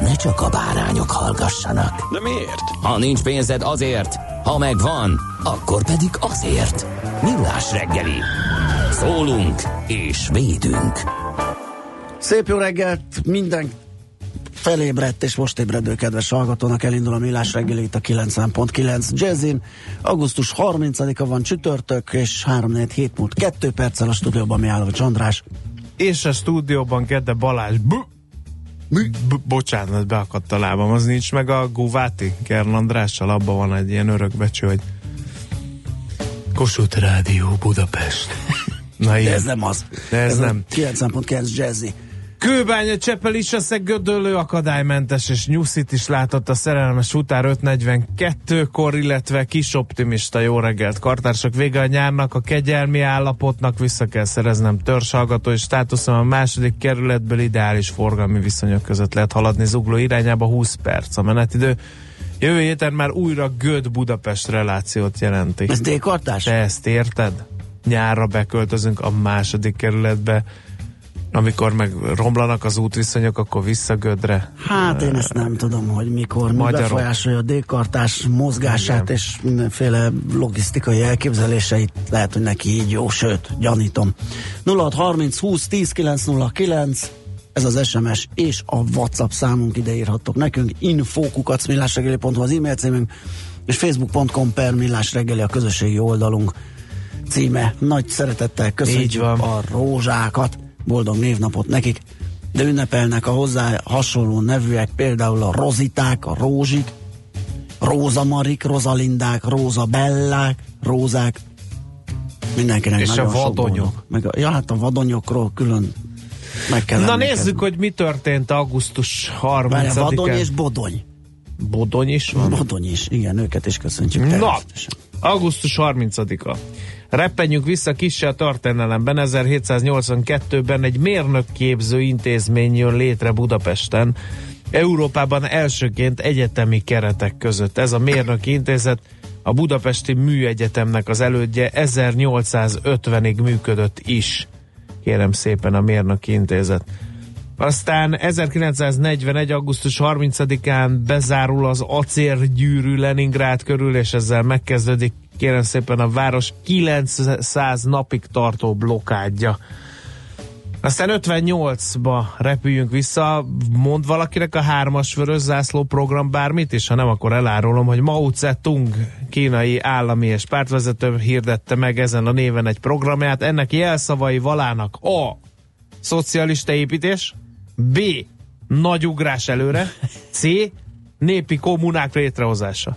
ne csak a bárányok hallgassanak. De miért? Ha nincs pénzed azért, ha megvan, akkor pedig azért. Millás reggeli. Szólunk és védünk. Szép jó reggelt minden felébredt és most ébredő kedves hallgatónak elindul a Millás reggeli itt a 90.9 Jazzin. Augusztus 30-a van csütörtök, és 3 4 7 múlt 2 perccel a stúdióban mi álló Csandrás. És a stúdióban Gede Balázs. Bu, Mi? bu, bocsánat, beakadt a lábam. Az nincs meg a Guváti Kern Andrással, abban van egy ilyen örökbecső, hogy Kossuth Rádió Budapest. Na De ez nem az. De ez nem. 90.9 Jazzy. Kőbánya Csepel is a gödöllő akadálymentes és nyuszit is látott a szerelmes utár 5.42-kor, illetve kis optimista jó reggelt. Kartársak vége a nyárnak, a kegyelmi állapotnak vissza kell szereznem törzshallgatói státuszom a második kerületből ideális forgalmi viszonyok között lehet haladni zugló irányába 20 perc a menetidő. Jövő héten már újra Göd Budapest relációt jelenti. Ez D-kartás? Te ezt érted? Nyárra beköltözünk a második kerületbe, amikor meg romlanak az útviszonyok, akkor vissza Gödre. Hát én ezt nem tudom, hogy mikor mi Magyarok. befolyásolja a D-kartás mozgását Igen. és mindenféle logisztikai elképzeléseit. Lehet, hogy neki így jó, sőt, gyanítom. 0630 20 10 909 ez az SMS és a WhatsApp számunk ide írhattok nekünk. info.millásregeli.hu az e-mail címünk és facebook.com per millás reggeli a közösségi oldalunk címe. Nagy szeretettel köszönjük a rózsákat, boldog névnapot nekik, de ünnepelnek a hozzá hasonló nevűek, például a roziták, a rózsik, rózamarik, rozalindák, rózabellák, rózák, mindenkinek És nagyon a sok vadonyok. boldog. Meg a, ja, hát a vadonyokról külön meg kell Na emlékezni. nézzük, hogy mi történt augusztus Várjál, vadony és 30-án. bodony. Bodony is van? Bodony is, igen, őket is köszöntjük Na, augusztus 30-a. Reppenjünk vissza kisse a történelemben. 1782-ben egy mérnökképző intézmény jön létre Budapesten. Európában elsőként egyetemi keretek között. Ez a mérnöki intézet a Budapesti Műegyetemnek az elődje 1850-ig működött is. Kérem szépen a mérnöki intézet. Aztán 1941. augusztus 30-án bezárul az acérgyűrű Leningrád körül, és ezzel megkezdődik kérem szépen a város 900 napig tartó blokádja. Aztán 58-ba repüljünk vissza, mond valakinek a hármas vörös zászló program bármit, és ha nem, akkor elárulom, hogy Mao Zedong kínai állami és pártvezető hirdette meg ezen a néven egy programját. Ennek jelszavai valának A. Szocialista építés, B. Nagy ugrás előre, C. Népi kommunák létrehozása.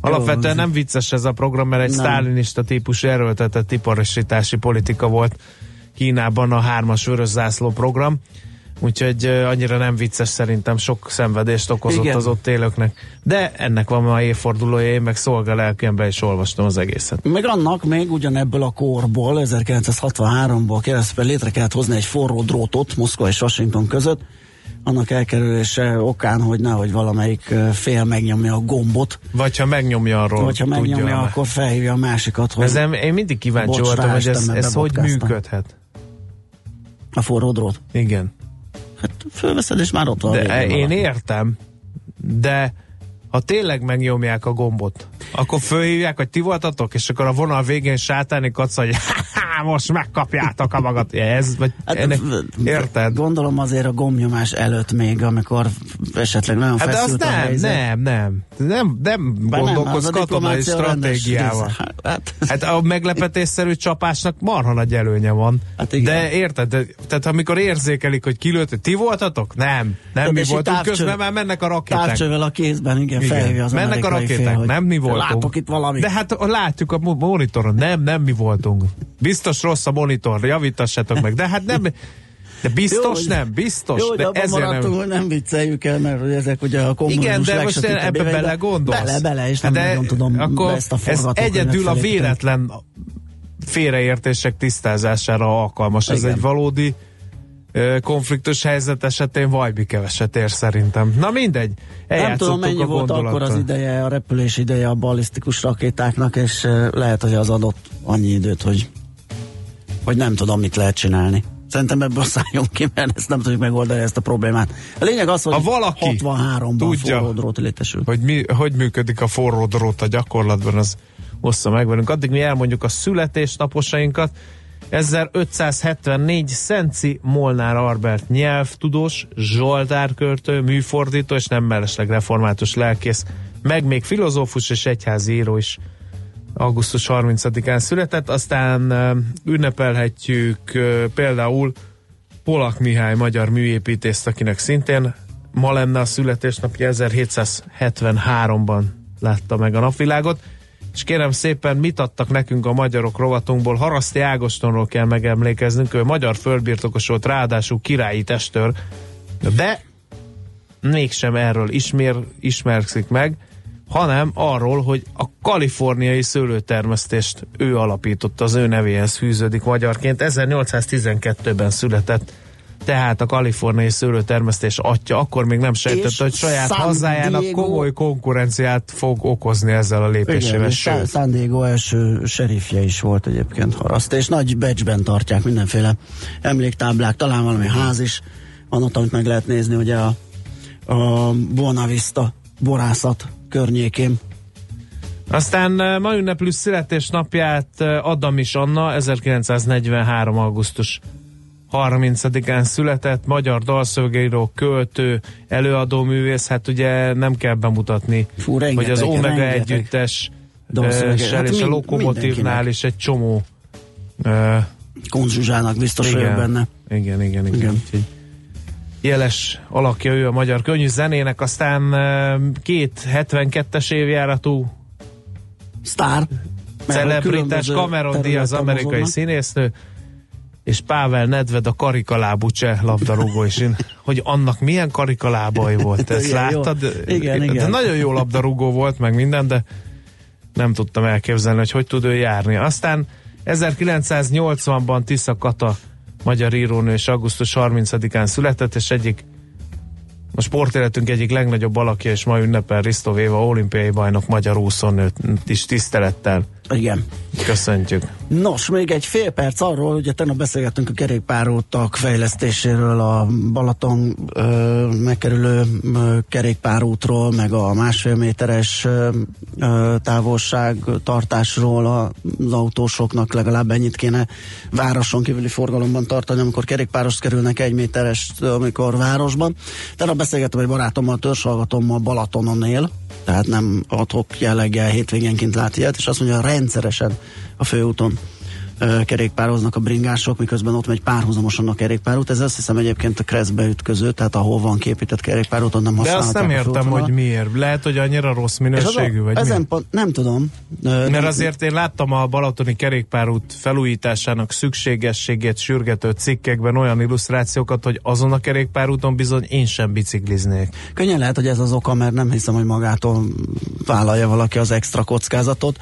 Alapvetően nem vicces ez a program, mert egy Nem. sztálinista típusú erőltetett iparosítási politika volt Kínában a hármas vörös zászló program. Úgyhogy annyira nem vicces szerintem, sok szenvedést okozott Igen. az ott élőknek. De ennek van ma évfordulója, én meg szolga lelkembe is olvastam az egészet. Meg annak még ugyanebből a korból, 1963-ból keresztül létre kellett hozni egy forró drótot Moszkva és Washington között, annak elkerülése okán, hogy nehogy valamelyik fél megnyomja a gombot, Vagy ha megnyomja arról, vagy ha megnyomja, tudja, akkor felhívja a másikat, hogy Ezen én mindig kíváncsi Bocs, voltam, hogy ez, ez hogy működhet. a forró drót. Igen. Hát fölveszed, és már ott van. De én valaki. értem, de ha tényleg megnyomják a gombot, akkor fölhívják, hogy ti voltatok, és akkor a vonal végén sátáni kaca, hogy most megkapjátok a magat. Ez, vagy Hát, ennek, érted? Gondolom azért a gomnyomás előtt még, amikor esetleg nagyon Hát de az feszült a nem, helyzet. nem, nem. Nem, nem Bár nem, gondolkodsz katonai stratégiával. Hát, Hát a meglepetésszerű csapásnak marha nagy előnye van. Hát igen. De érted? De, tehát amikor érzékelik, hogy kilőtt, ti voltatok? Nem. Nem mi voltunk, távcső- közben már mennek a rakéták. Távcsővel a kézben, igen, Igen. felhívja az Mennek a rakéták, fél, nem mi voltunk. Látok itt valamit. De hát látjuk a mo- monitoron, nem, nem mi voltunk. Biztos rossz a monitor, javítassátok meg. De hát nem, de biztos hogy- nem, biztos. Jó, de abban ezért maradtunk, nem. nem vicceljük el, mert hogy ezek ugye a kommunizmus Igen, de most én ebbe bele gondolsz. Bele, bele, és nem de nagyon tudom akkor ezt a ez egyedül a véletlen félreértések tisztázására alkalmas. Ez Igen. egy valódi konfliktus helyzet esetén vajbi keveset ér szerintem. Na mindegy, Nem tudom, mennyi volt akkor az ideje, a repülés ideje a ballisztikus rakétáknak, és eh, lehet, hogy az adott annyi időt, hogy, hogy nem tudom, mit lehet csinálni. Szerintem ebből szálljunk ki, mert ezt nem tudjuk megoldani ezt a problémát. A lényeg az, hogy Ha valaki 63-ban tudja, forró drót létesült. Hogy mi, hogy működik a forró drót a gyakorlatban, az ossza meg velünk. Addig mi elmondjuk a születésnaposainkat. 1574 Szenci Molnár Albert nyelvtudós, zsoltárköltő, műfordító és nem mellesleg református lelkész, meg még filozófus és egyházi író is augusztus 30-án született, aztán ünnepelhetjük például Polak Mihály magyar műépítészt, akinek szintén ma lenne a születésnapja, 1773-ban látta meg a napvilágot, és kérem szépen, mit adtak nekünk a magyarok rovatunkból? Haraszti Ágostonról kell megemlékeznünk, ő magyar földbirtokos volt, ráadásul királyi testőr, de mégsem erről ismer, ismerszik meg, hanem arról, hogy a kaliforniai szőlőtermesztést ő alapította, az ő nevéhez fűződik magyarként. 1812-ben született tehát a kaliforniai szőlőtermesztés atya akkor még nem sejtette, hogy saját San hazájának Diego- komoly konkurenciát fog okozni ezzel a Igen, lépésével. és San- Diego első serifje is volt egyébként haraszt, és nagy becsben tartják mindenféle emléktáblák, talán valami ház is van ott, amit meg lehet nézni, ugye a, a Buona Vista borászat környékén. Aztán eh, ma ünneplő születésnapját eh, Adam is Anna 1943. augusztus 30-án született, magyar dalszövegíró, költő, előadó művész, hát ugye nem kell bemutatni, Fú, rengeteg, hogy az Omega rengeteg együttes eh, Hát és a mind- Lokomotívnál mindenkinek. is egy csomó eh, Kunc Zsuzsának biztos vagyok benne. igen, igen, igen. Igen. igen. Jeles alakja ő a magyar könnyű zenének, aztán két 72-es évjáratú Sztár. celebritás Cameron Diaz amerikai színésznő, és Pável Nedved a karikalábú cseh labdarúgó is. Én, hogy annak milyen karikalábai volt, ezt Igen, jó. láttad? Igen, de igen. Nagyon jó labdarúgó volt, meg minden, de nem tudtam elképzelni, hogy hogy tud ő járni. Aztán 1980-ban Tisza Kata magyar írónő és augusztus 30-án született, és egyik a sportéletünk egyik legnagyobb alakja, és ma ünnepel Risztó Véva olimpiai bajnok magyar úszónőt is tisztelettel Igen. köszöntjük. Nos, még egy fél perc arról, ugye tegnap beszélgettünk a kerékpárútak fejlesztéséről, a Balaton ö, megkerülő ö, kerékpárútról, meg a másfél méteres ö, ö, távolság tartásról az autósoknak legalább ennyit kéne városon kívüli forgalomban tartani, amikor kerékpáros kerülnek egy méteres, amikor városban. Tegnap beszélgettem egy barátommal, törzshallgatommal Balatonon él, tehát nem adhok jelleggel hétvégenként lát ilyet, és azt mondja, rendszeresen a főúton ö, kerékpároznak a bringások, miközben ott megy párhuzamosan a kerékpárút. Ez azt hiszem egyébként a Kreszbe ütköző, tehát ahol van képített kerékpárúton nem De használják azt nem a értem, főútvonalat. hogy miért. Lehet, hogy annyira rossz az minőségű, a, vagy ezen mi? pont, nem tudom. Ö, Mert nem- azért én láttam a Balatoni kerékpárút felújításának szükségességét sürgető cikkekben olyan illusztrációkat, hogy azon a kerékpárúton bizony én sem bicikliznék. Könnyen lehet, hogy ez az oka, mert nem hiszem, hogy magától vállalja valaki az extra kockázatot,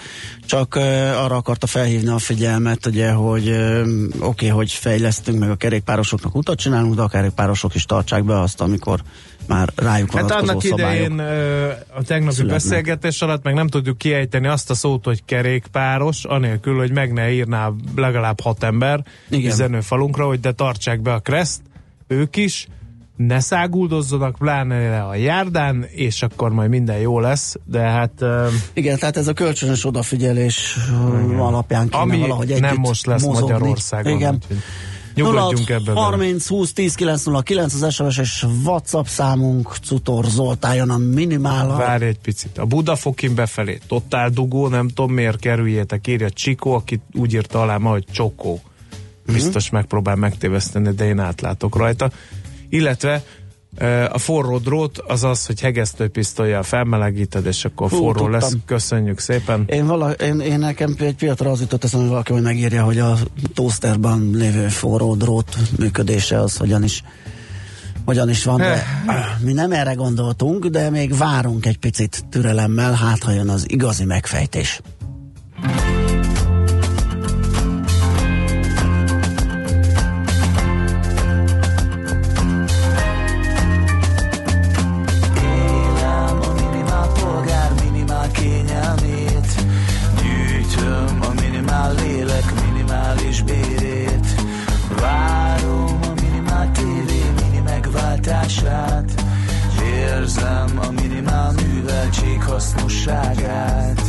csak arra akarta felhívni a figyelmet, ugye, hogy oké, okay, hogy fejlesztünk, meg a kerékpárosoknak utat csinálunk, de a kerékpárosok is tartsák be azt, amikor már rájuk Hát annak idején a tegnapi születnek. beszélgetés alatt meg nem tudjuk kiejteni azt a szót, hogy kerékpáros, anélkül, hogy meg ne írná legalább hat ember Igen. üzenőfalunkra, hogy de tartsák be a kreszt, ők is, ne száguldozzanak, pláne a járdán, és akkor majd minden jó lesz, de hát... Uh, Igen, tehát ez a kölcsönös odafigyelés igen. alapján kéne Ami valahogy együtt nem most lesz mozogni. Magyarországon. Igen. Nyugodjunk ebben. 30 20 10 909 az SMS és WhatsApp számunk Cutor Zoltán jön a minimál. Várj egy picit. A Budafokin befelé. Totál dugó, nem tudom miért kerüljétek. Írja Csikó, aki úgy írta alá ma, hogy Csokó. Biztos megpróbál megtéveszteni, de én átlátok rajta. Illetve a forró drót az az, hogy hegesztőpisztolyjal felmelegíted, és akkor Hú, forró tudtam. lesz. Köszönjük szépen. Én, vala, én, én nekem egy pillanatra az jutott eszembe, hogy valaki hogy megírja, hogy a toasterban lévő forró drót működése az hogyan is hogyan is van, de mi nem erre gondoltunk, de még várunk egy picit türelemmel, hát ha jön az igazi megfejtés. Műveltség hasznosságát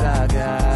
biztonságát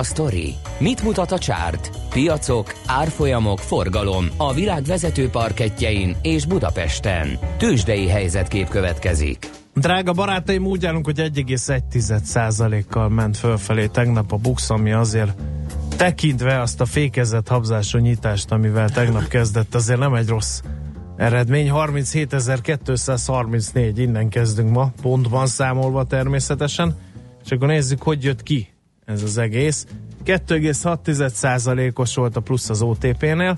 a sztori? Mit mutat a csárt? Piacok, árfolyamok, forgalom a világ vezető parketjein és Budapesten. Tősdei helyzetkép következik. Drága barátaim, úgy állunk, hogy 1,1%-kal ment fölfelé tegnap a Bux, ami azért tekintve azt a fékezett habzású nyitást, amivel tegnap kezdett, azért nem egy rossz eredmény. 37.234, innen kezdünk ma, pontban számolva természetesen. És akkor nézzük, hogy jött ki ez az egész. 2,6%-os volt a plusz az OTP-nél,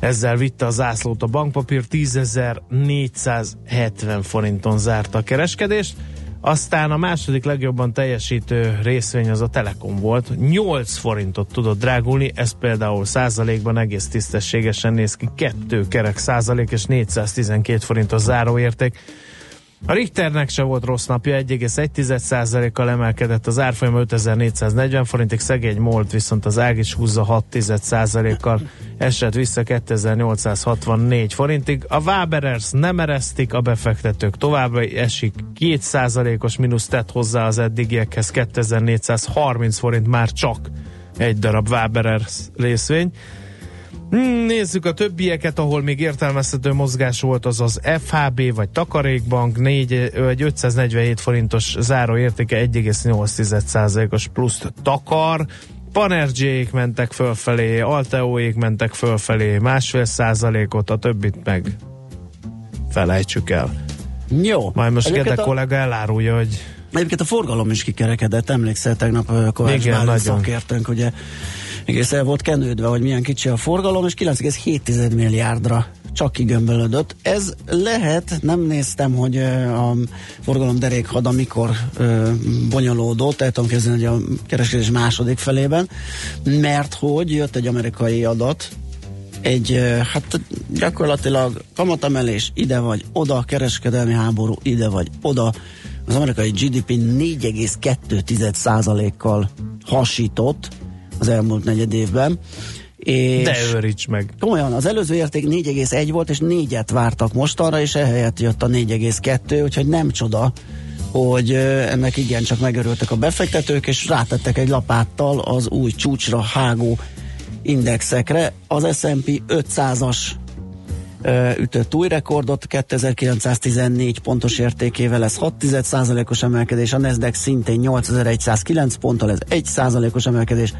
ezzel vitte a zászlót a bankpapír, 10.470 forinton zárta a kereskedést. Aztán a második legjobban teljesítő részvény az a Telekom volt. 8 forintot tudott drágulni, ez például százalékban egész tisztességesen néz ki. 2 kerek százalék és 412 forintos záróérték. A Richternek se volt rossz napja, 1,1%-kal emelkedett az árfolyam 5440 forintig, szegény Molt viszont az ág is húzza 6%-kal esett vissza 2864 forintig. A Waberers nem eresztik, a befektetők továbbra esik 2%-os mínusz tett hozzá az eddigiekhez 2430 forint már csak egy darab Waberers részvény. Hmm, nézzük a többieket, ahol még értelmezhető mozgás volt, az az FHB vagy Takarékbank 4, egy 547 forintos záróértéke 1,8%-os pluszt takar. Panergyék mentek fölfelé, Alteóék mentek fölfelé, másfél százalékot, a többit meg felejtsük el. Jó. Majd most Egyébként Gede a- kollega elárulja, hogy Egyébként a forgalom is kikerekedett, emlékszel tegnap Kovács Igen, Bálint szakértőnk, ugye egész el volt kenődve, hogy milyen kicsi a forgalom, és 9,7 milliárdra csak kigömbölödött. Ez lehet, nem néztem, hogy a forgalom derékhada mikor bonyolódott, el tudom kezdeni, hogy a kereskedés második felében, mert hogy jött egy amerikai adat, egy, hát gyakorlatilag kamatemelés ide vagy oda, kereskedelmi háború ide vagy oda, az amerikai GDP 4,2%-kal hasított az elmúlt negyed évben. És de őríts meg. Komolyan, az előző érték 4,1 volt, és 4-et vártak mostanra, és ehelyett jött a 4,2, úgyhogy nem csoda, hogy ennek igencsak megörültek a befektetők, és rátettek egy lapáttal az új csúcsra hágó indexekre. Az S&P 500-as ö, ütött új rekordot, 2914 pontos értékével ez 6 os emelkedés, a Nasdaq szintén 8109 ponttal, ez 1 os emelkedés,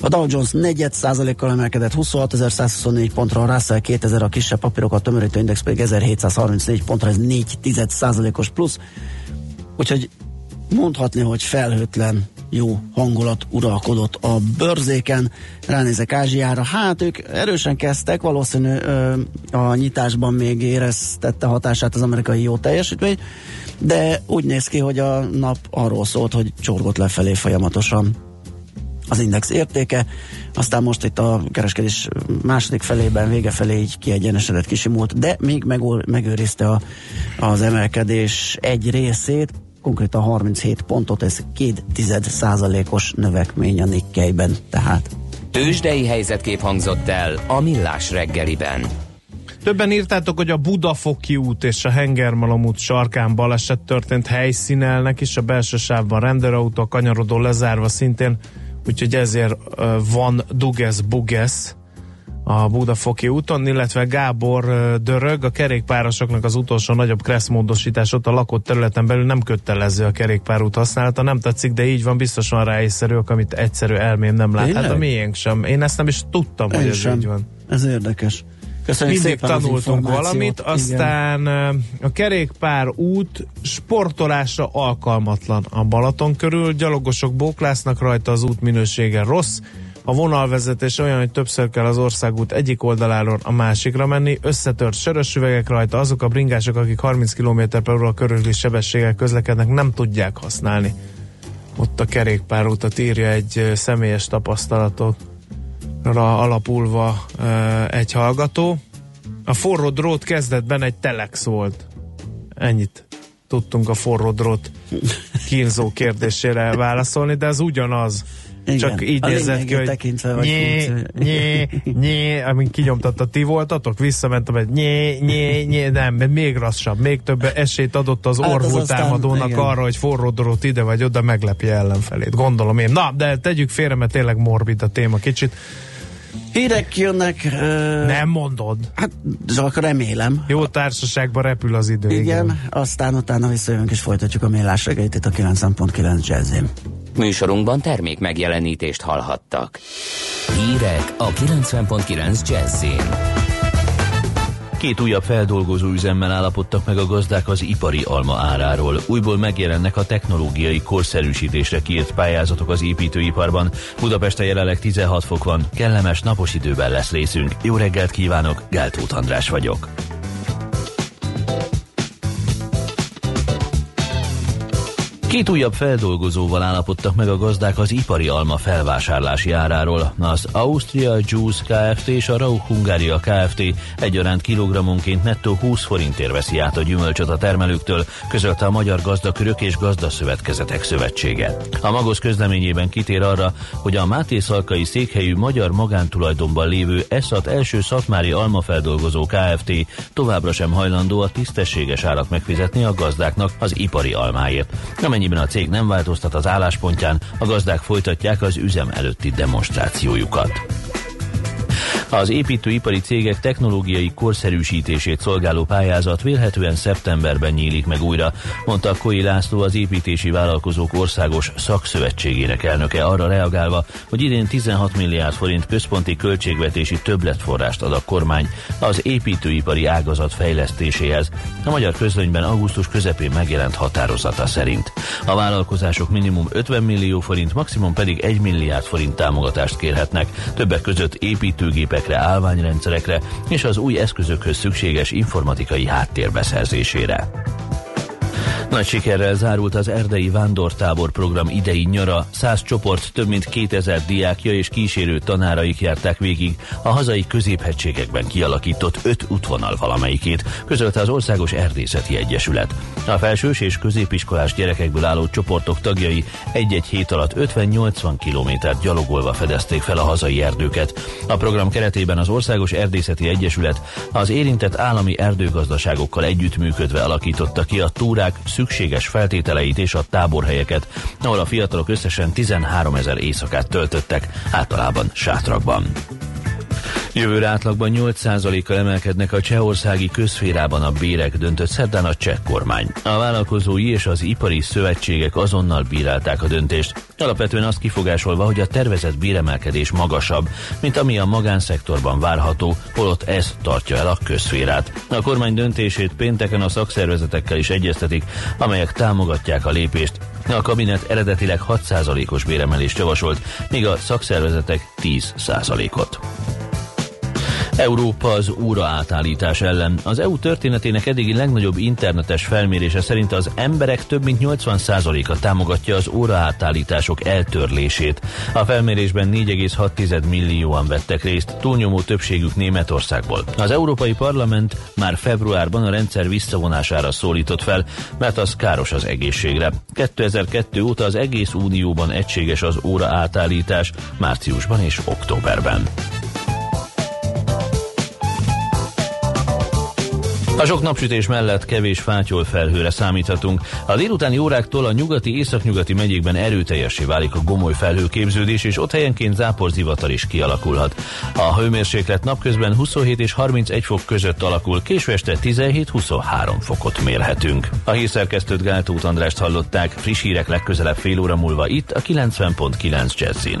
a Dow Jones 4% kal emelkedett 26.124 pontra, a Russell 2000 a kisebb papírokat tömörítő index pedig 1734 pontra, ez 4 os plusz. Úgyhogy mondhatni, hogy felhőtlen jó hangulat uralkodott a bőrzéken. Ránézek Ázsiára, hát ők erősen kezdtek, valószínű a nyitásban még éreztette hatását az amerikai jó teljesítmény, de úgy néz ki, hogy a nap arról szólt, hogy csorgott lefelé folyamatosan az index értéke, aztán most itt a kereskedés második felében, vége felé így kiegyenesedett, kisimult, de még megőrizte a, az emelkedés egy részét, konkrétan 37 pontot, ez két tized százalékos növekmény a Nikkeiben, tehát. Tőzsdei helyzetkép hangzott el a Millás reggeliben. Többen írtátok, hogy a Budafoki út és a Hengermalom út sarkán baleset történt, helyszínelnek is, a belső sávban rendőrautó, a kanyarodó lezárva szintén, úgyhogy ezért van Duges-Buges a Budafoki úton, illetve Gábor Dörög, a kerékpárosoknak az utolsó nagyobb kresszmódosítás ott a lakott területen belül nem kötelező a kerékpárút használata, nem tetszik, de így van, biztos van rá észszerűek, amit egyszerű elmém nem lát. Hát Tényleg? a miénk sem. Én ezt nem is tudtam, hogy Én ez sem. így van. Ez érdekes. Köszönjük Mindig szépen az tanultunk információt. valamit, Igen. aztán ö, a kerékpár út sportolásra alkalmatlan a Balaton körül, gyalogosok bóklásznak rajta, az út minősége rossz, a vonalvezetés olyan, hogy többször kell az országút egyik oldaláról a másikra menni, összetört sörös üvegek rajta, azok a bringások, akik 30 km per óra körüli sebességgel közlekednek, nem tudják használni. Ott a kerékpárútat írja egy személyes tapasztalatot alapulva egy hallgató. A forró drót kezdetben egy telex volt. Ennyit tudtunk a forró drót kínzó kérdésére válaszolni, de ez ugyanaz. Igen. Csak így nézett ki, hogy tekintve vagy nyé, nyé, nyé, amint kinyomtatta, ti voltatok, visszamentem, hogy nyé, nyé, nyé, nem, még rassabb, még több esélyt adott az Hát az orvult aztán, támadónak igen. arra, hogy forró drót ide vagy oda meglepje ellenfelét. Gondolom én. Na, de tegyük félre, mert tényleg morbid a téma kicsit. Hírek jönnek. Ö, Nem mondod. Hát, csak remélem. Jó társaságban repül az idő. Igen, aztán utána visszajövünk és folytatjuk a mélás reggelit itt a 9.9 jazzin. Műsorunkban termék megjelenítést hallhattak. Hírek a 90.9 Jazzin. Két újabb feldolgozó üzemmel állapodtak meg a gazdák az ipari alma áráról. Újból megjelennek a technológiai korszerűsítésre kiírt pályázatok az építőiparban. Budapesten jelenleg 16 fok van, kellemes napos időben lesz részünk. Jó reggelt kívánok, Gáltóth András vagyok. Két újabb feldolgozóval állapodtak meg a gazdák az ipari alma felvásárlási áráról. Az Austria Juice Kft. és a Rauch Hungária Kft. egyaránt kilogrammonként nettó 20 forintért veszi át a gyümölcsöt a termelőktől, közölte a Magyar Gazdakörök és Gazdaszövetkezetek Szövetsége. A Magos közleményében kitér arra, hogy a Máté Szalkai székhelyű magyar magántulajdonban lévő Eszat első szatmári almafeldolgozó Kft. továbbra sem hajlandó a tisztességes árat megfizetni a gazdáknak az ipari almáért. Amennyiben a cég nem változtat az álláspontján, a gazdák folytatják az üzem előtti demonstrációjukat. Az építőipari cégek technológiai korszerűsítését szolgáló pályázat vélhetően szeptemberben nyílik meg újra, mondta Koi László az építési vállalkozók országos szakszövetségének elnöke arra reagálva, hogy idén 16 milliárd forint központi költségvetési többletforrást ad a kormány az építőipari ágazat fejlesztéséhez. A magyar közönyben augusztus közepén megjelent határozata szerint. A vállalkozások minimum 50 millió forint, maximum pedig 1 milliárd forint támogatást kérhetnek, többek között építőgépekre, állványrendszerekre és az új eszközökhöz szükséges informatikai háttérbeszerzésére. Nagy sikerrel zárult az Erdei Vándortábor program idei nyara. Száz csoport, több mint 2000 diákja és kísérő tanáraik járták végig a hazai középhegységekben kialakított öt útvonal valamelyikét, közölte az Országos Erdészeti Egyesület. A felsős és középiskolás gyerekekből álló csoportok tagjai egy-egy hét alatt 50-80 kilométert gyalogolva fedezték fel a hazai erdőket. A program keretében az Országos Erdészeti Egyesület az érintett állami erdőgazdaságokkal együttműködve alakította ki a túrák szükséges feltételeit és a táborhelyeket, ahol a fiatalok összesen 13 ezer éjszakát töltöttek, általában sátrakban. Jövőre átlagban 8%-kal emelkednek a csehországi közférában a bérek, döntött szerdán a cseh kormány. A vállalkozói és az ipari szövetségek azonnal bírálták a döntést, alapvetően azt kifogásolva, hogy a tervezett béremelkedés magasabb, mint ami a magánszektorban várható, holott ez tartja el a közférát. A kormány döntését pénteken a szakszervezetekkel is egyeztetik, amelyek támogatják a lépést. A kabinet eredetileg 6%-os béremelést javasolt, míg a szakszervezetek 10%-ot. Európa az óra átállítás ellen. Az EU történetének eddigi legnagyobb internetes felmérése szerint az emberek több mint 80%-a támogatja az óra átállítások eltörlését. A felmérésben 4,6 millióan vettek részt, túlnyomó többségük Németországból. Az Európai Parlament már februárban a rendszer visszavonására szólított fel, mert az káros az egészségre. 2002 óta az egész unióban egységes az óra átállítás, márciusban és októberben. A sok napsütés mellett kevés fátyol felhőre számíthatunk. A délutáni óráktól a nyugati északnyugati megyékben erőteljesé válik a gomoly felhőképződés, és ott helyenként záporzivatar is kialakulhat. A hőmérséklet napközben 27 és 31 fok között alakul, késő este 17-23 fokot mérhetünk. A hírszerkesztőt Gáltót Andrást hallották, friss hírek legközelebb fél óra múlva itt a 90.9 Jazzin.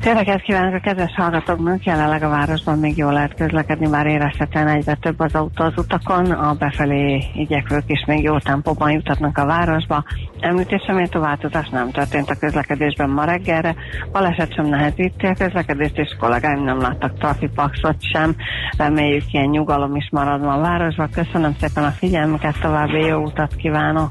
Széveket kívánok a kedves hallgatóknak, jelenleg a városban még jól lehet közlekedni, már érezhetően egyre több az autó az utakon, a befelé igyekvők is még jó tempóban jutatnak a városba. Említésem méltó változás nem történt a közlekedésben ma reggelre, baleset sem nehezíti a közlekedést, és kollégáim nem láttak trafipaxot sem. Reméljük ilyen nyugalom is marad ma a városban. Köszönöm szépen a figyelmüket, további jó utat kívánok!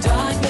darkness.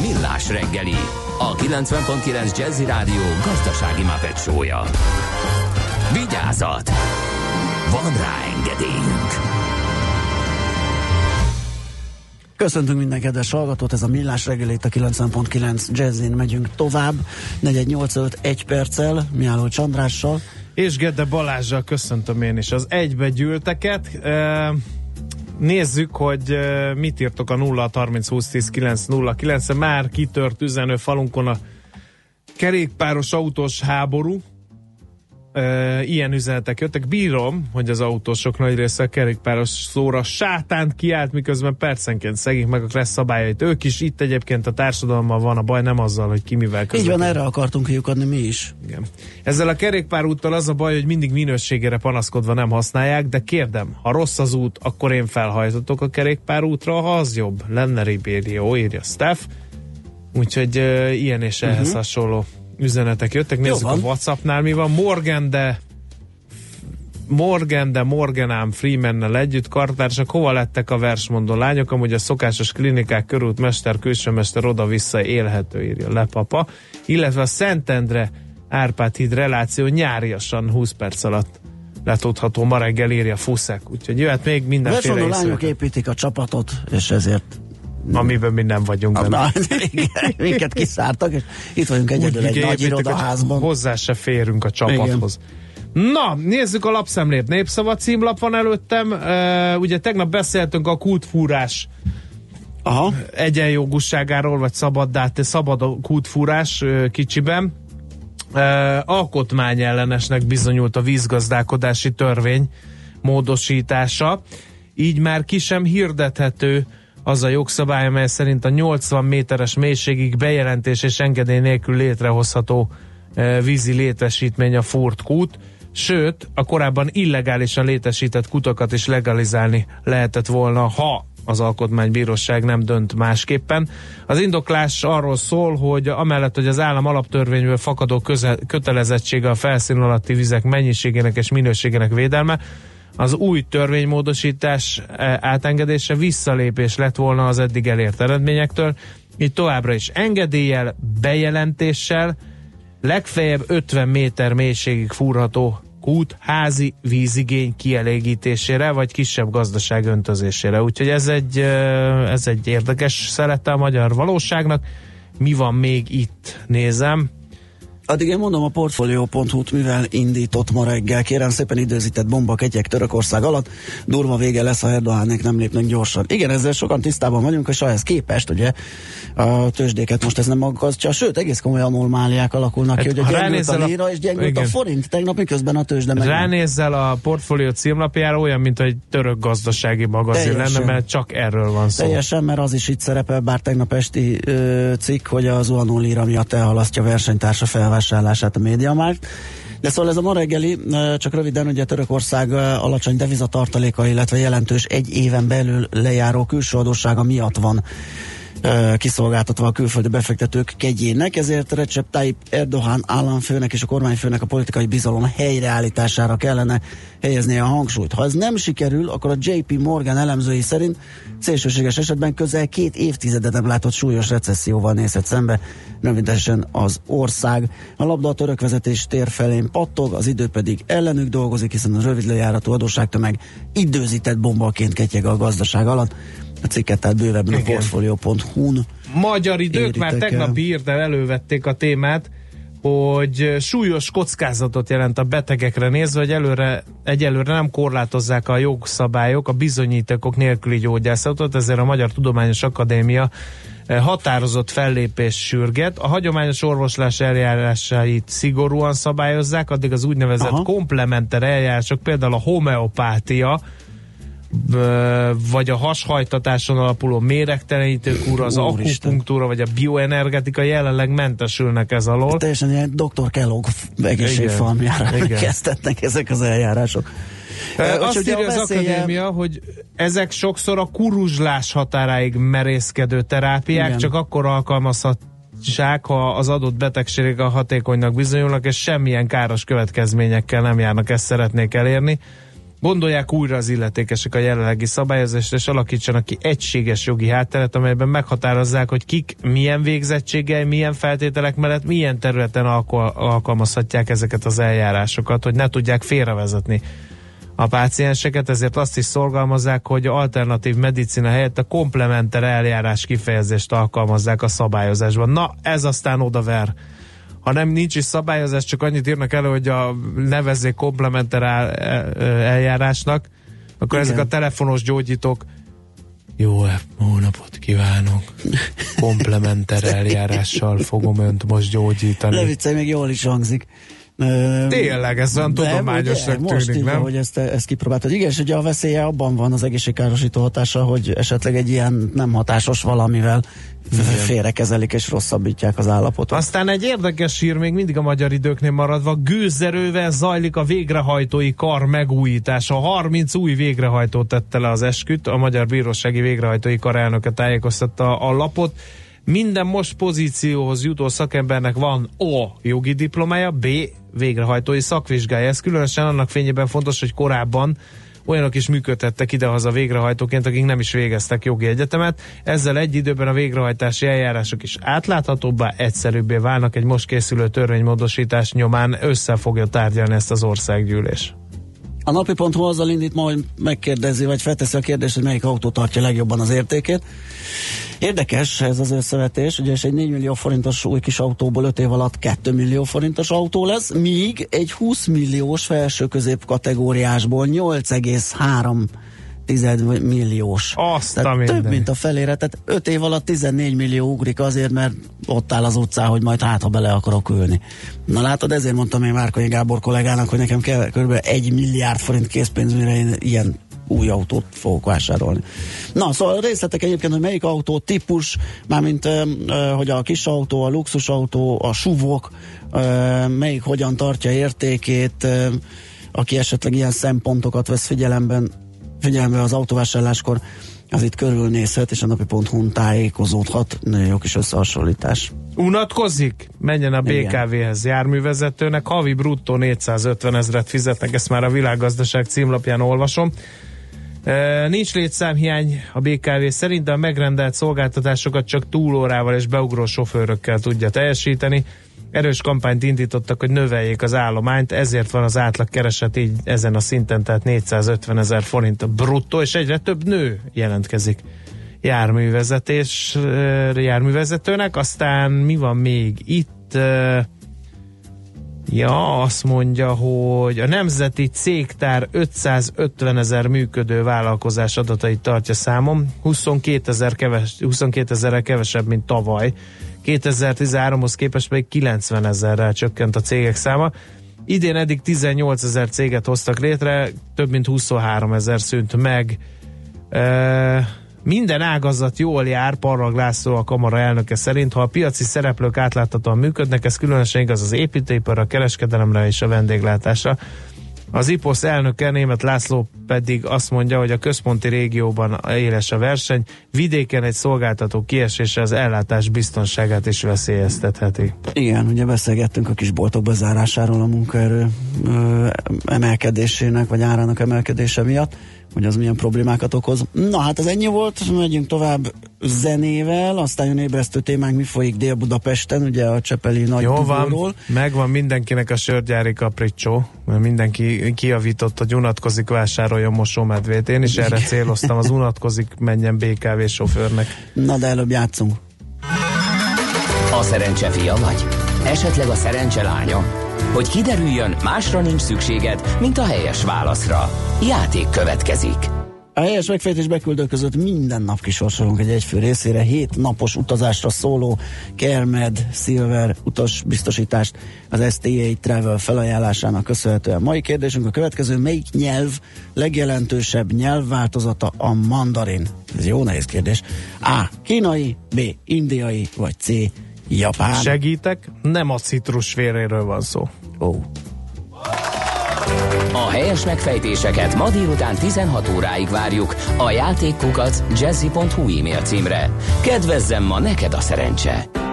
Millás reggeli, a 90.9 Jazzy Rádió gazdasági mapetsója. Vigyázat! Van rá engedélyünk! Köszöntünk minden kedves hallgatót, ez a Millás reggel itt a 90.9 Jazzin megyünk tovább, 418 1 perccel, Miálló Csandrással. És Gede Balázsjal köszöntöm én is az egybegyűlteket. E, nézzük, hogy mit írtok a 0 30 20 10 9 0 9 már kitört üzenő falunkon a kerékpáros autós háború, Uh, ilyen üzenetek jöttek. Bírom, hogy az autósok nagy része a kerékpáros szóra sátánt kiállt, miközben percenként szegik meg a klassz szabályait. Ők is itt egyébként a társadalommal van a baj, nem azzal, hogy ki mivel közlekedik. Így van, erre akartunk kiukadni mi is. Igen. Ezzel a kerékpárúttal az a baj, hogy mindig minőségére panaszkodva nem használják, de kérdem, ha rossz az út, akkor én felhajtatok a kerékpárútra, ha az jobb. Lenne Ribério, írja Steph. Úgyhogy uh, ilyen és ehhez uh-huh. hasonló üzenetek jöttek. Nézzük a Whatsappnál mi van. Morgan, de Morgan, de Morganám Freemannel együtt. Kartársak, hova lettek a versmondó lányok, amúgy a szokásos klinikák körút mester, külsőmester oda-vissza élhető, írja Lepapa, illetve a Szentendre Árpád híd reláció nyáriasan 20 perc alatt letudható. Ma reggel írja Fuszek, úgyhogy jöhet még mindenféle Versmondó lányok építik a csapatot, és ezért amiben mi nem vagyunk benne. Na, igen, minket kiszártak, és itt vagyunk egyedül egy nagy irodaházban. Hozzá se férünk a csapathoz. Igen. Na, nézzük a lapszemlét. Népszava címlap van előttem. Uh, ugye tegnap beszéltünk a kútfúrás Aha. egyenjogúságáról, vagy szabaddá, szabad a kútfúrás kicsiben. Uh, alkotmányellenesnek bizonyult a vízgazdálkodási törvény módosítása. Így már ki sem hirdethető az a jogszabály, amely szerint a 80 méteres mélységig bejelentés és engedély nélkül létrehozható e, vízi létesítmény a Furt kút, sőt, a korábban illegálisan létesített kutakat is legalizálni lehetett volna, ha az alkotmánybíróság nem dönt másképpen. Az indoklás arról szól, hogy amellett, hogy az állam alaptörvényből fakadó köze- kötelezettsége a felszín alatti vizek mennyiségének és minőségének védelme, az új törvénymódosítás eh, átengedése visszalépés lett volna az eddig elért eredményektől. Itt továbbra is engedéllyel, bejelentéssel, legfeljebb 50 méter mélységig fúrható kút házi vízigény kielégítésére, vagy kisebb gazdaság öntözésére. Úgyhogy ez egy, eh, ez egy érdekes szelete a magyar valóságnak. Mi van még itt? Nézem. Addig én mondom a Portfolio.hu-t, mivel indított ma reggel. Kérem szépen időzített bomba kegyek Törökország alatt. Durva vége lesz, ha Erdogánék nem lépnek gyorsan. Igen, ezzel sokan tisztában vagyunk, és ehhez képest ugye a tőzsdéket most ez nem aggasztja. Sőt, egész komoly anormáliák alakulnak ki, Hát, hogy ha a gyengült a a- lira és gyengült a igen. forint. Tegnap miközben a tőzsde meg. Ránézzel a portfólió címlapjára, olyan, mint egy török gazdasági magazin Teljesen. lenne, mert csak erről van szó. Teljesen, mert az is itt szerepel, bár tegnap esti ö, cikk, hogy az zuhanó lira miatt elhalasztja versenytársa felvásárlását a médiamárt. De szóval ez a ma reggeli, csak röviden, ugye Törökország alacsony devizatartaléka, illetve jelentős egy éven belül lejáró külső adóssága miatt van kiszolgáltatva a külföldi befektetők kegyének, ezért Recep Tayyip Erdogan államfőnek és a kormányfőnek a politikai bizalom helyreállítására kellene helyezni a hangsúlyt. Ha ez nem sikerül, akkor a JP Morgan elemzői szerint szélsőséges esetben közel két évtizedet nem látott súlyos recesszióval nézhet szembe, rövidesen az ország. A labda a török vezetés tér felén pattog, az idő pedig ellenük dolgozik, hiszen a rövid lejáratú adósságtömeg időzített bombaként ketyeg a gazdaság alatt. A cikket tehát bővebben a portfolio.hu-n Magyar idők már tegnap írta, elővették a témát, hogy súlyos kockázatot jelent a betegekre nézve, hogy előre, egyelőre nem korlátozzák a jogszabályok a bizonyítékok nélküli gyógyászatot, ezért a Magyar Tudományos Akadémia eh, határozott fellépés sürget. A hagyományos orvoslás eljárásait szigorúan szabályozzák, addig az úgynevezett Aha. komplementer eljárások, például a homeopátia, vagy a hashajtatáson alapuló méregtelenítő kúra, az Úristen. akupunktúra, vagy a bioenergetika jelenleg mentesülnek ez alól. Teljesen ilyen Dr. Kellogg egészségfalmjára Igen. kezdetnek ezek az eljárások. Ö, Azt írja az veszélye- akadémia, hogy ezek sokszor a kuruzslás határáig merészkedő terápiák, Igen. csak akkor alkalmazhatsák, ha az adott betegség a hatékonynak bizonyulnak, és semmilyen káros következményekkel nem járnak, ezt szeretnék elérni. Gondolják újra az illetékesek a jelenlegi szabályozást, és alakítsanak ki egységes jogi hátteret, amelyben meghatározzák, hogy kik milyen végzettséggel, milyen feltételek mellett, milyen területen alkal- alkalmazhatják ezeket az eljárásokat, hogy ne tudják félrevezetni a pácienseket, ezért azt is szorgalmazzák, hogy alternatív medicina helyett a komplementer eljárás kifejezést alkalmazzák a szabályozásban. Na, ez aztán odaver. Ha nem nincs is szabályozás, csak annyit írnak elő, hogy a nevezzék komplementer el- el- eljárásnak, akkor Igen. ezek a telefonos gyógyítók jó hónapot kívánok. Komplementer eljárással fogom önt most gyógyítani. Ne viccelj, még jól is hangzik. Tényleg, ez olyan de tudományosnak ugye, most tűnik, így, nem? hogy ezt, ezt kipróbáltad. Igen, és ugye a veszélye abban van az egészségkárosító hatása, hogy esetleg egy ilyen nem hatásos valamivel félrekezelik és rosszabbítják az állapotot. Aztán egy érdekes hír még mindig a magyar időknél maradva, gőzerővel zajlik a végrehajtói kar megújítása. 30 új végrehajtó tette le az esküt, a Magyar Bírósági Végrehajtói Kar elnöke tájékoztatta a lapot. Minden most pozícióhoz jutó szakembernek van A. jogi diplomája, B. végrehajtói szakvizsgája. Ez különösen annak fényében fontos, hogy korábban olyanok is működtettek idehaza végrehajtóként, akik nem is végeztek jogi egyetemet. Ezzel egy időben a végrehajtási eljárások is átláthatóbbá, egyszerűbbé válnak. Egy most készülő törvénymódosítás nyomán össze fogja tárgyalni ezt az országgyűlés. A napi.hu azzal indít ma, hogy megkérdezi, vagy felteszi a kérdést, hogy melyik autó tartja legjobban az értékét. Érdekes ez az összevetés, ugye és egy 4 millió forintos új kis autóból 5 év alatt 2 millió forintos autó lesz, míg egy 20 milliós felső közép kategóriásból 8,3 tized milliós. Azt a tehát több, mindenit. mint a felére, tehát 5 év alatt 14 millió ugrik azért, mert ott áll az utcán, hogy majd hát, ha bele akarok ülni. Na látod, ezért mondtam én Márkonyi Gábor kollégának, hogy nekem kell kb. 1 milliárd forint készpénz, mire én ilyen új autót fogok vásárolni. Na, szóval a részletek egyébként, hogy melyik autó típus, mármint hogy a kis autó, a luxus autó, a suvok, melyik hogyan tartja értékét, aki esetleg ilyen szempontokat vesz figyelemben, figyelembe az autóvásárláskor, az itt körülnézhet, és a napi.hu-n tájékozódhat. Nagyon jó kis összehasonlítás. Unatkozik? Menjen a. BKV-hez járművezetőnek, havi bruttó 450 ezret fizetnek, ezt már a világgazdaság címlapján olvasom. E, nincs létszámhiány a BKV szerint, de a megrendelt szolgáltatásokat csak túlórával és beugró sofőrökkel tudja teljesíteni. Erős kampányt indítottak, hogy növeljék az állományt, ezért van az átlag kereset így ezen a szinten, tehát 450 ezer forint a bruttó, és egyre több nő jelentkezik járművezetés, ö, járművezetőnek. Aztán mi van még itt? Ö, Ja, azt mondja, hogy a Nemzeti Cégtár 550 ezer működő vállalkozás adatait tartja számom, 22 ezer keves, 22 ezerrel kevesebb, mint tavaly. 2013-hoz képest pedig 90 ezerrel csökkent a cégek száma. Idén eddig 18 ezer céget hoztak létre, több mint 23 ezer szűnt meg. E, minden ágazat jól jár, Parrag László a kamara elnöke szerint, ha a piaci szereplők átláthatóan működnek, ez különösen igaz az építőipar, a kereskedelemre és a vendéglátásra. Az IPOSZ elnöke, német László pedig azt mondja, hogy a központi régióban éles a verseny, vidéken egy szolgáltató kiesése az ellátás biztonságát is veszélyeztetheti. Igen, ugye beszélgettünk a kis boltok bezárásáról a munkaerő ö, emelkedésének, vagy árának emelkedése miatt hogy az milyen problémákat okoz. Na hát ez ennyi volt, megyünk tovább zenével, aztán jön ébresztő témánk, mi folyik Dél-Budapesten, ugye a Csepeli nagy Jó van, megvan mindenkinek a sörgyári kapricsó, mert mindenki kiavított, hogy unatkozik, vásároljon mosómedvét. Én is erre céloztam, az unatkozik, menjen BKV sofőrnek. Na de előbb játszunk. A szerencse fia vagy? Esetleg a szerencse lánya? Hogy kiderüljön, másra nincs szükséged, mint a helyes válaszra. Játék következik. A helyes megfejtés beküldő között minden nap kisorsolunk egy egyfő részére hét napos utazásra szóló Kermed Silver utas biztosítást az STA Travel felajánlásának köszönhetően. Mai kérdésünk a következő, melyik nyelv legjelentősebb nyelvváltozata a mandarin? Ez jó nehéz kérdés. A. Kínai, B. Indiai, vagy C. Japán. Segítek, nem a citrus véréről van szó. Ó. Oh. A helyes megfejtéseket ma délután 16 óráig várjuk a játékkukat jazzy.hu e-mail címre. Kedvezzem ma neked a szerencse!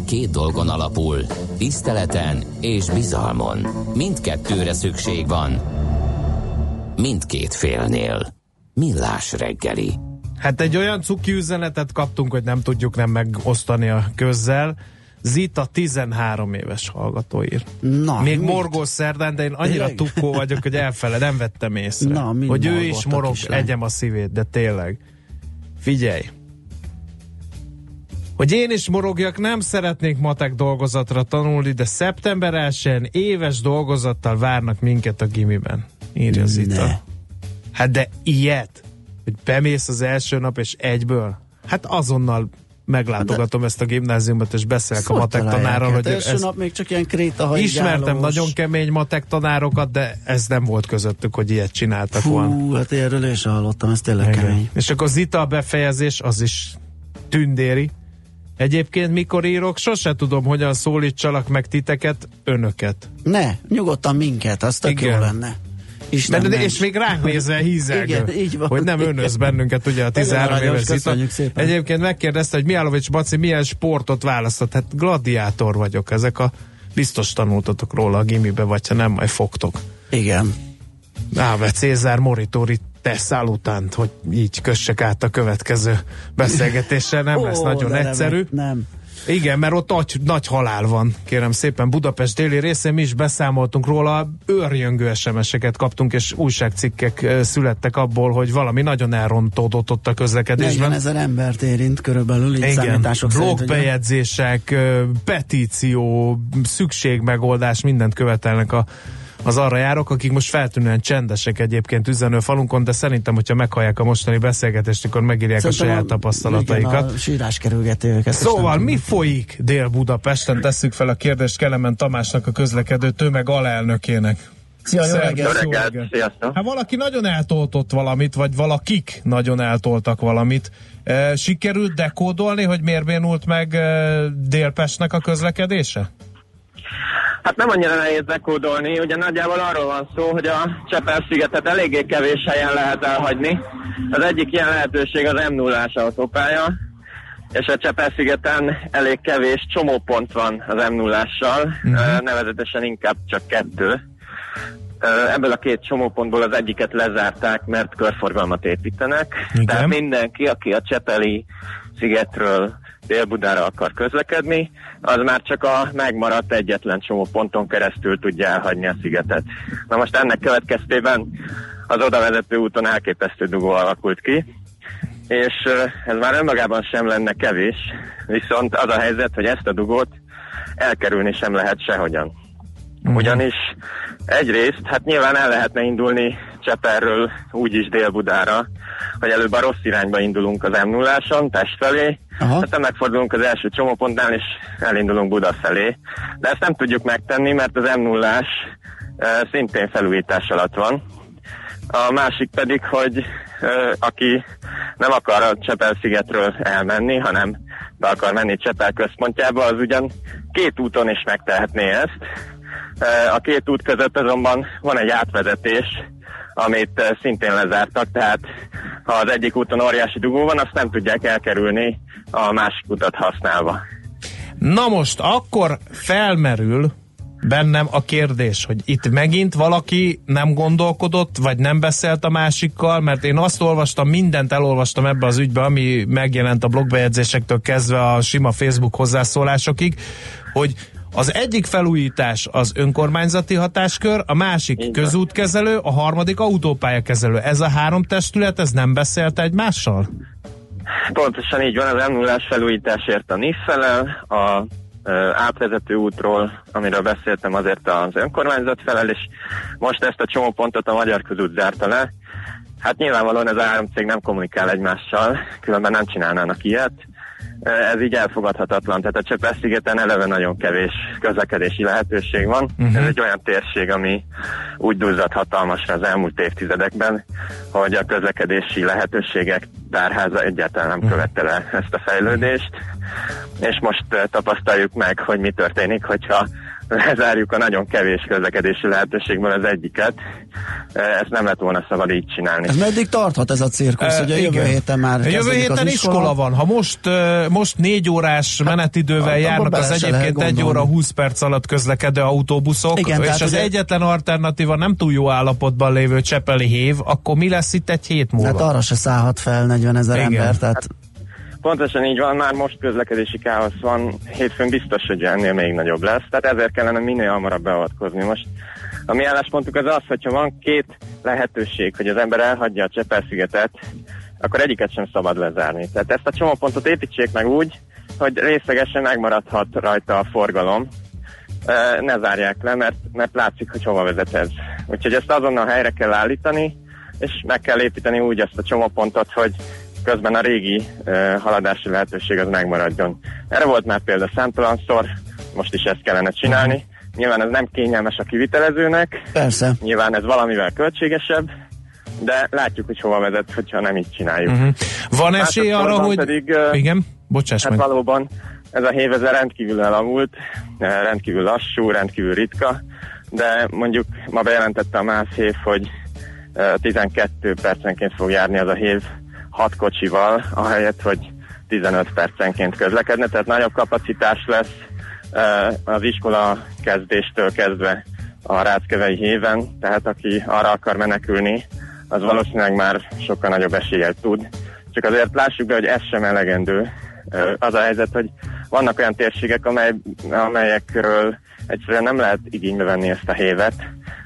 Barátság két dolgon alapul, tiszteleten és bizalmon. Mindkettőre szükség van. Mindkét félnél. Millás reggeli. Hát egy olyan cuki üzenetet kaptunk, hogy nem tudjuk nem megosztani a közzel. Zita 13 éves hallgató ír. Na, Még mit? morgó szerdán, de én annyira Tényleg? tukkó vagyok, hogy elfele, nem vettem észre. Na, hogy ő is morog, egyem a szívét, de tényleg. Figyelj! Hogy én is morogjak, nem szeretnék matek dolgozatra tanulni, de szeptember 1 éves dolgozattal várnak minket a gimiben. Írja Zita. Hát de ilyet, hogy bemész az első nap és egyből, hát azonnal meglátogatom ezt a gimnáziumot, és beszélek a matek tanárral, hogy hát első ez, nap még csak ilyen kréta ismertem nagyon kemény matek tanárokat, de ez nem volt közöttük, hogy ilyet csináltak volna. Fú, hát erről sem hallottam, ez tényleg Igen. kemény. És akkor Zita a befejezés, az is tündéri. Egyébként mikor írok, sose tudom, hogyan szólítsalak meg titeket, önöket. Ne, nyugodtan minket, az tök Igen. jó lenne. Isten De, és még ránk nézve hízelgő, Igen, így van. hogy nem önöz bennünket, ugye a 13 aranyos, éves Zita. köszönjük szépen. Egyébként megkérdezte, hogy Miálovics Baci milyen sportot választott. Hát gladiátor vagyok, ezek a biztos tanultatok róla a gimibe, vagy ha nem, majd fogtok. Igen. Áve Cézár Moritori tesz utánt, hogy így kössek át a következő beszélgetésre. Nem Ó, lesz nagyon egyszerű. Nem. Igen, mert ott nagy, nagy halál van, kérem szépen. Budapest déli részén mi is beszámoltunk róla, őrjöngő SMS-eket kaptunk, és újságcikkek születtek abból, hogy valami nagyon elrontódott ott a 40 közlekedésben. ezer embert érint körülbelül, így Igen, számítások blogbejegyzések, petíció, szükségmegoldás, mindent követelnek a az arra járok, akik most feltűnően csendesek egyébként üzenő falunkon, de szerintem, hogyha meghallják a mostani beszélgetést, akkor megírják Szerintem a saját tapasztalataikat. Igen, a sírás Szóval mi folyik Dél-Budapesten? Tesszük fel a kérdést Kelemen Tamásnak, a közlekedő tömeg alelnökének. Szia, jó reggelt! jó reggelt. Hát valaki nagyon eltoltott valamit, vagy valakik nagyon eltoltak valamit. E, sikerült dekódolni, hogy miért bénult meg e, Délpestnek a közlekedése? Hát nem annyira nehéz dekódolni, ugye nagyjából arról van szó, hogy a Csepel-szigetet eléggé kevés helyen lehet elhagyni. Az egyik ilyen lehetőség az m 0 autópálya, és a Csepel-szigeten elég kevés csomópont van az m 0 uh-huh. nevezetesen inkább csak kettő. Ebből a két csomópontból az egyiket lezárták, mert körforgalmat építenek. Igen. Tehát mindenki, aki a Csepeli szigetről Dél-Budára akar közlekedni, az már csak a megmaradt egyetlen csomóponton keresztül tudja elhagyni a szigetet. Na most ennek következtében az oda vezető úton elképesztő dugó alakult ki, és ez már önmagában sem lenne kevés, viszont az a helyzet, hogy ezt a dugót elkerülni sem lehet sehogyan. Ugyanis egyrészt, hát nyilván el lehetne indulni Cseperről úgyis Dél-Budára, hogy előbb a rossz irányba indulunk az m 0 Pest felé, Aha. aztán megfordulunk az első csomópontnál, és elindulunk Buda felé. De ezt nem tudjuk megtenni, mert az m 0 szintén felújítás alatt van. A másik pedig, hogy aki nem akar a Csepel-szigetről elmenni, hanem be akar menni Csepel központjába, az ugyan két úton is megtehetné ezt. A két út között azonban van egy átvezetés, amit ö, szintén lezártak, tehát ha az egyik úton óriási dugó van, azt nem tudják elkerülni a másik utat használva. Na most akkor felmerül bennem a kérdés, hogy itt megint valaki nem gondolkodott, vagy nem beszélt a másikkal, mert én azt olvastam, mindent elolvastam ebbe az ügybe, ami megjelent a blogbejegyzésektől kezdve a sima Facebook hozzászólásokig, hogy az egyik felújítás az önkormányzati hatáskör, a másik van. közútkezelő, a harmadik autópályakezelő. Ez a három testület, ez nem beszélt egymással? Pontosan így van, az 0 felújításért a NIF felel, a átvezető útról, amiről beszéltem, azért az önkormányzat felel, és most ezt a csomópontot a Magyar Közút zárta le. Hát nyilvánvalóan ez a három cég nem kommunikál egymással, különben nem csinálnának ilyet. Ez így elfogadhatatlan, tehát a Csepel-szigeten eleve nagyon kevés közlekedési lehetőség van. Uh-huh. Ez egy olyan térség, ami úgy duzzadt hatalmasra az elmúlt évtizedekben, hogy a közlekedési lehetőségek tárháza egyáltalán nem követte le ezt a fejlődést, és most tapasztaljuk meg, hogy mi történik, hogyha lezárjuk a nagyon kevés közlekedési lehetőségből az egyiket. Ezt nem lett volna szabad így csinálni. Ez meddig tarthat ez a cirkusz? E, Ugye jövő igen. héten már Jövő héten az iskola. iskola van. Ha most, uh, most négy órás menetidővel abba járnak az egyébként lehet egy óra gondolni. 20 perc alatt közlekedő autóbuszok, Igen, és az ugye- egyetlen alternatíva nem túl jó állapotban lévő Csepeli hév, akkor mi lesz itt egy hét múlva? Hát arra se szállhat fel 40 ezer ember, tehát Pontosan így van, már most közlekedési káosz van, hétfőn biztos, hogy ennél még nagyobb lesz, tehát ezért kellene minél hamarabb beavatkozni. Most a mi álláspontunk az az, hogyha van két lehetőség, hogy az ember elhagyja a Csepel-szigetet, akkor egyiket sem szabad lezárni. Tehát ezt a csomópontot építsék meg úgy, hogy részlegesen megmaradhat rajta a forgalom, ne zárják le, mert, mert látszik, hogy hova vezet ez. Úgyhogy ezt azonnal helyre kell állítani, és meg kell építeni úgy ezt a csomópontot, hogy közben a régi haladási lehetőség az megmaradjon. Erre volt már példa számtalanszor, most is ezt kellene csinálni. Nyilván ez nem kényelmes a kivitelezőnek, persze. nyilván ez valamivel költségesebb, de látjuk, hogy hova vezet, hogyha nem így csináljuk. Uh-huh. Van esély arra, hogy... Pedig, uh, Igen? Bocsáss Hát meg. valóban ez a hév ez rendkívül elavult, rendkívül lassú, rendkívül ritka, de mondjuk ma bejelentette a MÁSZ hév, hogy eh, 12 percenként fog járni az a hév 6 kocsival, ahelyett, hogy 15 percenként közlekedne, tehát nagyobb kapacitás lesz eh, az iskola kezdéstől kezdve a Ráckevei héven, tehát aki arra akar menekülni, az valószínűleg már sokkal nagyobb eséllyel tud. Csak azért lássuk be, hogy ez sem elegendő. Ö, Az a helyzet, hogy vannak olyan térségek, amely, amelyekről egyszerűen nem lehet igénybe venni ezt a hévet.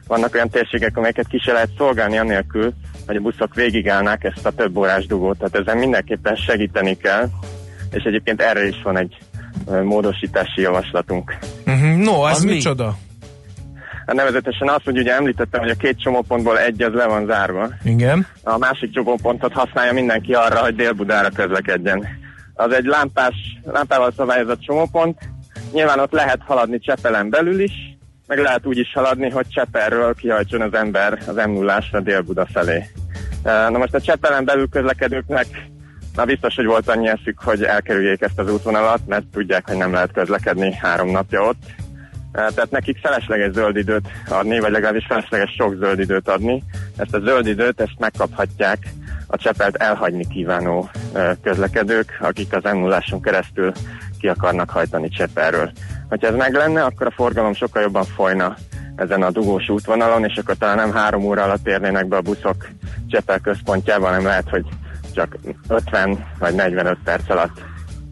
Vannak olyan térségek, amelyeket ki se lehet szolgálni anélkül, hogy a buszok végigállnák ezt a több órás dugót. Tehát ezen mindenképpen segíteni kell, és egyébként erre is van egy módosítási javaslatunk. Uh-huh. No, ez Az mi? micsoda? Hát nevezetesen azt, hogy ugye említettem, hogy a két csomópontból egy az le van zárva. Igen. A másik csomópontot használja mindenki arra, hogy Dél-Budára közlekedjen. Az egy lámpás, lámpával szabályozott csomópont. Nyilván ott lehet haladni Csepelen belül is, meg lehet úgy is haladni, hogy Csepelről kihajtson az ember az m 0 Dél-Buda felé. Na most a Csepelen belül közlekedőknek na biztos, hogy volt annyi eszük, hogy elkerüljék ezt az útvonalat, mert tudják, hogy nem lehet közlekedni három napja ott. Tehát nekik felesleges zöld időt adni, vagy legalábbis felesleges sok zöld időt adni. Ezt a zöld időt, ezt megkaphatják a Csepelt elhagyni kívánó közlekedők, akik az m 0 keresztül ki akarnak hajtani Csepelről. Hogyha ez meg lenne, akkor a forgalom sokkal jobban folyna ezen a dugós útvonalon, és akkor talán nem három óra alatt érnének be a buszok Csepel központjába, hanem lehet, hogy csak 50 vagy 45 perc alatt.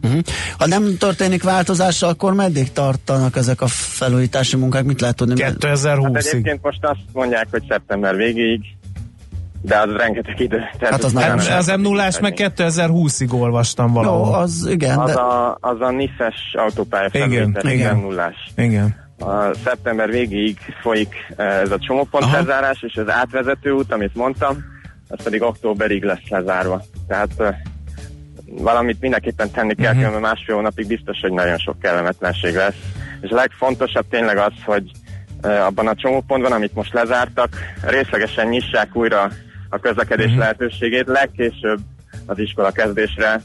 Uh-huh. Ha nem történik változás, akkor meddig tartanak ezek a felújítási munkák? Mit lehet tudni? Hát 2020-ig. egyébként most azt mondják, hogy szeptember végéig, de az rengeteg idő. Tehát Hát az nem lehet az M0-ás meg megtenni. 2020-ig olvastam valahol. Jó, az igen, Az de a, az a NIFES autópálya Igen, igen. nem nullás. Igen. A szeptember végéig folyik eh, ez a csomópont Aha. lezárás, és az átvezető út, amit mondtam, az pedig októberig lesz lezárva. Tehát eh, valamit mindenképpen tenni kell, Mhm. uh-huh. mert másfél hónapig biztos, hogy nagyon sok kellemetlenség lesz. És a legfontosabb tényleg az, hogy eh, abban a csomópontban, amit most lezártak, részlegesen nyissák újra a közlekedés uh-huh. lehetőségét, legkésőbb az iskola kezdésre,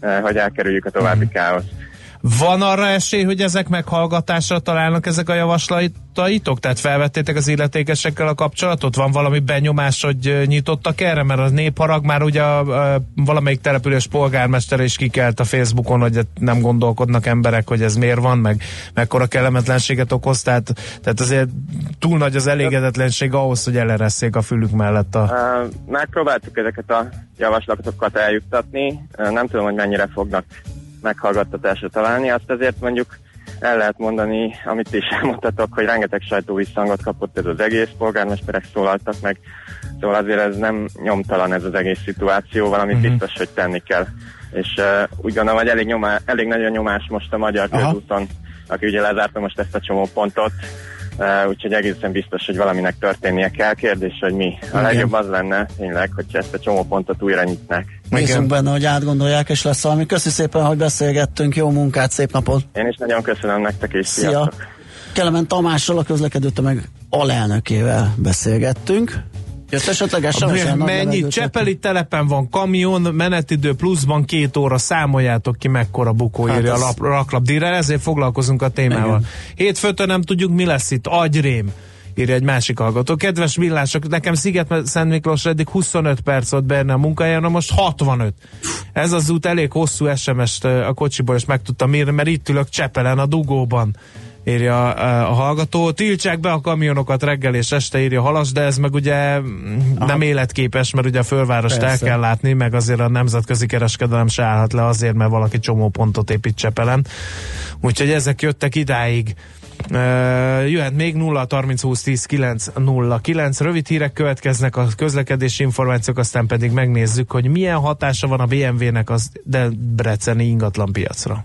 eh, hogy elkerüljük a további uh-huh. káoszt. Van arra esély, hogy ezek meghallgatásra találnak ezek a javaslataitok? Tehát felvettétek az illetékesekkel a kapcsolatot? Van valami benyomás, hogy nyitottak erre? Mert a népharag már ugye a, a, valamelyik település polgármestere is kikelt a Facebookon, hogy nem gondolkodnak emberek, hogy ez miért van, meg mekkora kellemetlenséget okoz. Tehát, tehát azért túl nagy az elégedetlenség ahhoz, hogy eleresszék a fülük mellett a... Megpróbáltuk ezeket a javaslatokat eljuttatni, nem tudom, hogy mennyire fognak meghallgattatásra találni, azt azért mondjuk el lehet mondani, amit is elmondtatok, hogy rengeteg sajtó visszhangot kapott ez az egész, polgármesterek szólaltak meg, szóval azért ez nem nyomtalan ez az egész szituáció, valamit Mhm. uh-huh. biztos, hogy tenni kell. És uh, úgy gondolom, hogy elég, nyomá, elég nagy a nyomás most a magyar közúton, aki ugye lezárta most ezt a csomópontot, Uh, úgyhogy egészen biztos, hogy valaminek történnie kell. Kérdés, hogy mi. A Igen. legjobb az lenne tényleg, hogyha ezt a csomópontot újra nyitnák. Bízunk benne, hogy átgondolják, és lesz valami. Köszi szépen, hogy beszélgettünk. Jó munkát, szép napot! Én is nagyon köszönöm nektek, és Szia! sziasztok! Kelemen Tamással, a közlekedő tömeg alelnökével beszélgettünk. Jött esetleg SMS-en nagy Mennyi? Csepeli telepen van kamion, menetidő pluszban két óra, számoljátok ki mekkora bukó Hát írja ez- a lap, raklapdíjra, ezért foglalkozunk a témával. Igen. Hétfőtől nem tudjuk, mi lesz itt, agyrém írja egy másik hallgató. Kedves villások, nekem Sziget Szent Miklós eddig 25 perc volt benne a munkájára, most 65. Ez az út elég hosszú SMS-t a kocsiból, és meg tudtam írni, mert itt ülök Csepelen, a dugóban írja a, a hallgató. Tiltsák be a kamionokat reggel és este írja Halas, de ez meg ugye mm, nem életképes, mert ugye a fölvárost Persze. el kell látni, meg azért a nemzetközi kereskedelem se állhat le azért, mert valaki csomó pontot épít Csepelen. Úgyhogy ezek jöttek idáig. Uh, jöhet még 0 30 20 10 9 0 9 rövid hírek következnek a közlekedési információk, aztán pedig megnézzük, hogy milyen hatása van a BMW-nek az debreceni ingatlan piacra.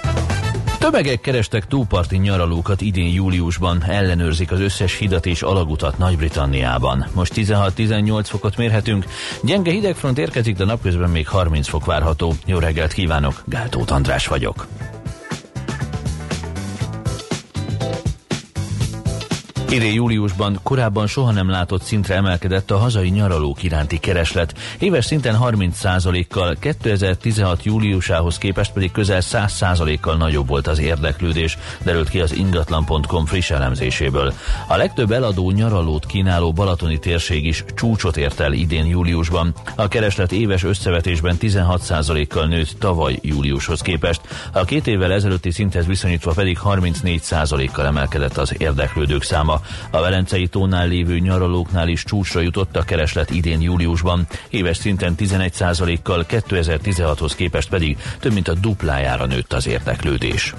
Tömegek kerestek túlparti nyaralókat idén júliusban, ellenőrzik az összes hidat és alagutat Nagy-Britanniában. Most 16-18 fokot mérhetünk, gyenge hidegfront érkezik, de napközben még 30 fok várható. Jó reggelt kívánok, Gáltót András vagyok. Idén júliusban korábban soha nem látott szintre emelkedett a hazai nyaralók iránti kereslet. Éves szinten 30%-kal, 2016 júliusához képest pedig közel 100%-kal nagyobb volt az érdeklődés, derült ki az ingatlan.com friss elemzéséből. A legtöbb eladó nyaralót kínáló balatoni térség is csúcsot ért el idén júliusban. A kereslet éves összevetésben 16%-kal nőtt tavaly júliushoz képest. A két évvel ezelőtti szinthez viszonyítva pedig 34%-kal emelkedett az érdeklődők száma. A Velencei tónál lévő nyaralóknál is csúcsra jutott a kereslet idén júliusban. Éves szinten 11%-kal 2016-hoz képest pedig több mint a duplájára nőtt az érdeklődés.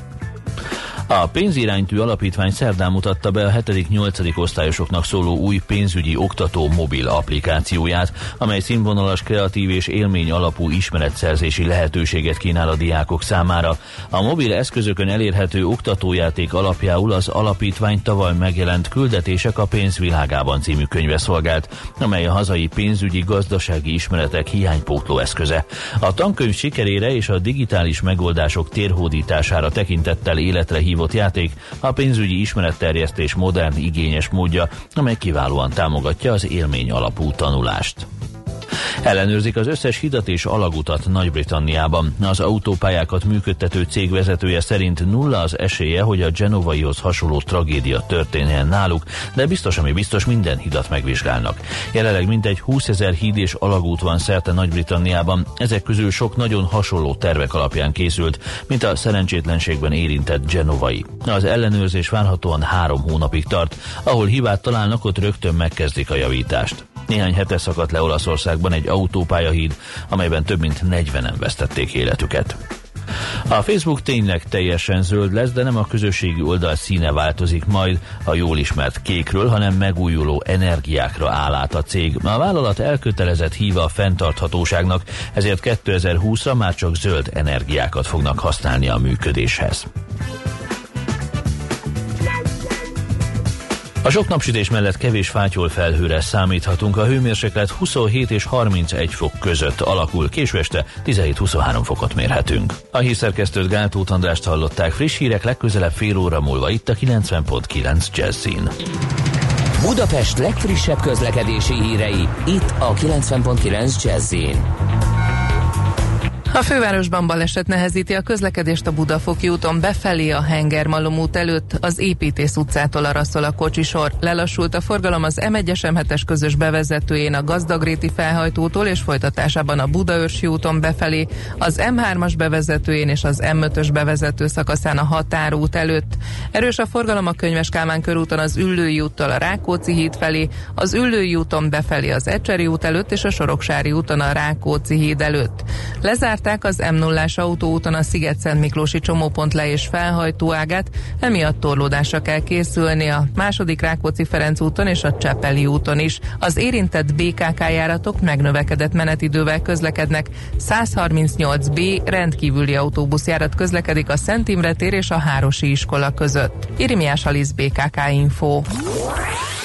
A pénziránytű alapítvány szerdán mutatta be a 7.-8. osztályosoknak szóló új pénzügyi oktató mobil applikációját, amely színvonalas, kreatív és élmény alapú ismeretszerzési lehetőséget kínál a diákok számára. A mobil eszközökön elérhető oktatójáték alapjául az alapítvány tavaly megjelent Küldetések a pénzvilágában című könyve szolgált, amely a hazai pénzügyi gazdasági ismeretek hiánypótló eszköze. A tankönyv sikerére és a digitális megoldások térhódítására tekintettel életre hívott játék a pénzügyi ismeretterjesztés modern, igényes módja, amely kiválóan támogatja az élmény alapú tanulást. Ellenőrzik az összes hidat és alagutat Nagy-Britanniában. Az autópályákat működtető cég vezetője szerint nulla az esélye, hogy a Genovaihoz hasonló tragédia történjen náluk, de biztos, ami biztos, minden hidat megvizsgálnak. Jelenleg mintegy 20 ezer híd és alagút van szerte Nagy-Britanniában, ezek közül sok nagyon hasonló tervek alapján készült, mint a szerencsétlenségben érintett Genovai. Az ellenőrzés várhatóan három hónapig tart, ahol hibát találnak, ott rögtön megkezdik a javítást. Néhány hete szakadt le Olaszországban egy autópályahíd, amelyben több mint 40-en vesztették életüket. A Facebook tényleg teljesen zöld lesz, de nem a közösségi oldal színe változik majd a jól ismert kékről, hanem megújuló energiákra áll át a cég. A vállalat elkötelezett híva a fenntarthatóságnak, ezért 2020-ra már csak zöld energiákat fognak használni a működéshez. A sok napsütés mellett kevés fátyol felhőre számíthatunk. A hőmérséklet 27 és 31 fok között alakul. Késő este 17-23 fokot mérhetünk. A hírszerkesztőt Gáltót Andrást hallották. Friss hírek legközelebb fél óra múlva itt a 90.9 Jazzin. Budapest legfrissebb közlekedési hírei, itt a 90.9 Jazzin. A fővárosban baleset nehezíti a közlekedést a Budafoki úton befelé a Hengermalom út előtt, az Építész utcától araszol a kocsisor. Lelassult a forgalom az M1-es M7-es közös bevezetőjén a Gazdagréti felhajtótól és folytatásában a Budaörsi úton befelé, az M3-as bevezetőjén és az M5-ös bevezető szakaszán a Határút előtt. Erős a forgalom a Könyves Kálmán körúton az Üllői úttal a Rákóczi híd felé, az Üllői úton befelé az Ecseri út előtt és a Soroksári úton a Rákóczi híd előtt. Lezárt bezárták az m 0 autóúton a Sziget-Szent Miklósi csomópont le- és felhajtóágát, emiatt torlódásra kell készülni a második Rákóczi Ferenc úton és a Csepeli úton is. Az érintett BKK járatok megnövekedett menetidővel közlekednek. 138B rendkívüli autóbuszjárat közlekedik a Szent Imre tér és a Hárosi iskola között. Irimiás Alisz BKK Info.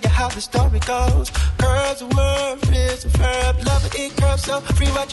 Tell you how the story goes. Girls, the word is a verb. Love it, it curves so free what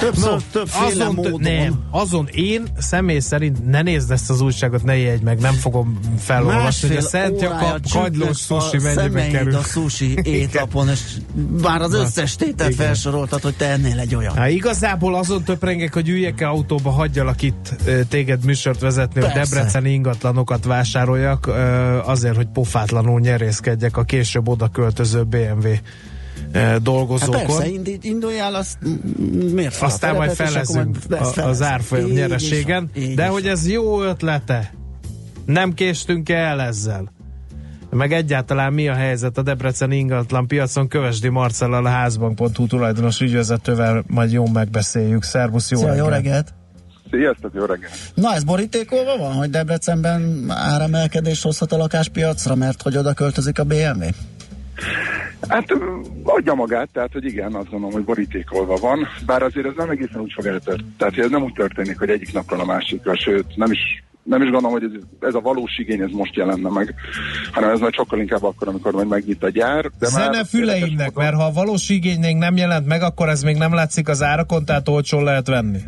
Többször, többféle azon, módon. Nem, azon én személy szerint ne nézd ezt az újságot, ne jegy meg, nem fogom felolvasni, hogy a Szent Jakab kagylós sushi mennyibe kerül. a sushi étlapon, és bár az Na, összes tételt igen. felsoroltad, hogy te ennél egy olyan. Hát igazából azon töprengek, hogy üljek-e autóba, hagyjalak itt téged műsort vezetni, hogy Persze. debreceni ingatlanokat vásároljak, azért, hogy pofátlanul nyerészkedjek a később oda költöző BMW Hát dolgozókon. persze, indít, induljál, azt miért fel Aztán majd felezünk az árfolyam nyereségen, így de hogy ez jó ötlete, nem késtünk el ezzel. meg egyáltalán mi a helyzet a Debrecen ingatlan piacon, Kövesdi Marcellal a házbank.hu tulajdonos ügyvezetővel majd jó megbeszéljük. Szervusz, jó Szia, reggelt! jó reggelt! Sziasztok, jó reggelt! Na, ez borítékolva van, hogy Debrecenben áremelkedés hozhat a lakáspiacra, mert hogy oda költözik a BMW? Hát adja magát, tehát hogy igen, azt gondolom, hogy borítékolva van, bár azért ez nem egészen úgy fog eltörténni. Tehát ez nem úgy történik, hogy egyik napról a másikra, sőt, nem is nem is gondolom, hogy ez, ez a valós igény ez most jelenne meg, hanem ez majd sokkal inkább akkor, amikor majd megnyit a gyár. De Zene füleimnek, mert ha a valós igény még nem jelent meg, akkor ez még nem látszik az árakon, tehát olcsón lehet venni.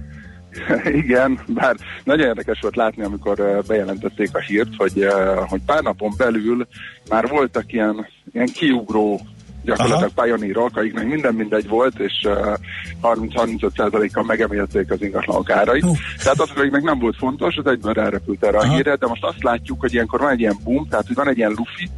Igen, bár nagyon érdekes volt látni, amikor bejelentették a hírt, hogy, hogy pár napon belül már voltak ilyen, ilyen kiugró gyakorlatilag pioneerok, akiknek minden mindegy volt, és uh, 30-35%-kal megemelték az ingatlanok árait. Uh. Tehát azok, akiknek nem volt fontos, az egyben rárepült erre a hírre, de most azt látjuk, hogy ilyenkor van egy ilyen boom, tehát hogy van egy ilyen lufi,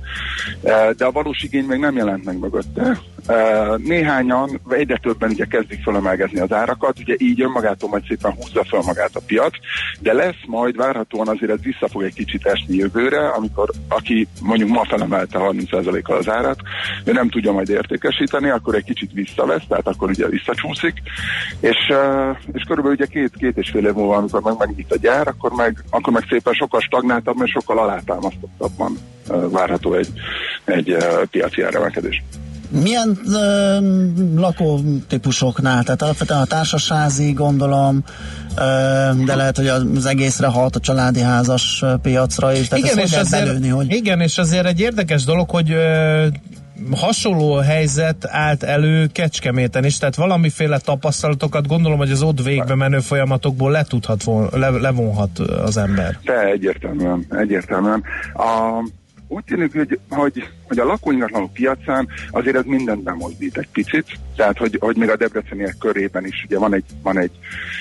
uh, de a valós igény még nem jelent meg mögötte. Uh, néhányan, egyre többen ugye kezdik fölemelgezni az árakat, ugye így önmagától majd szépen húzza fel magát a piac, de lesz majd várhatóan azért ez vissza fog egy kicsit esni jövőre, amikor aki mondjuk ma felemelte 30%-kal az árat, ő nem tudja majd értékesíteni, akkor egy kicsit visszavesz, tehát akkor ugye visszacsúszik, és, és körülbelül ugye két, két és fél év múlva, amikor meg megnyit a gyár, akkor meg, akkor meg szépen sokkal stagnáltabb, és sokkal alátámasztottabban várható egy, egy piaci áremelkedés. Milyen ö, lakótípusoknál? Tehát alapvetően a társasházi, gondolom, ö, de lehet, hogy az egészre halt a családi házas piacra is. Tehát Igen és, azért, belőni, hogy... igen, és azért egy érdekes dolog, hogy ö, hasonló helyzet állt elő Kecskeméten is, tehát valamiféle tapasztalatokat gondolom, hogy az ott végbe menő folyamatokból le tudhat, von, le, levonhat az ember. Te egyértelműen, egyértelműen. A, úgy tűnik, hogy, hogy, hogy a lakóingatlanok piacán azért ez mindent bemozdít egy picit, tehát hogy, hogy még a debreceniek körében is ugye van egy, van egy,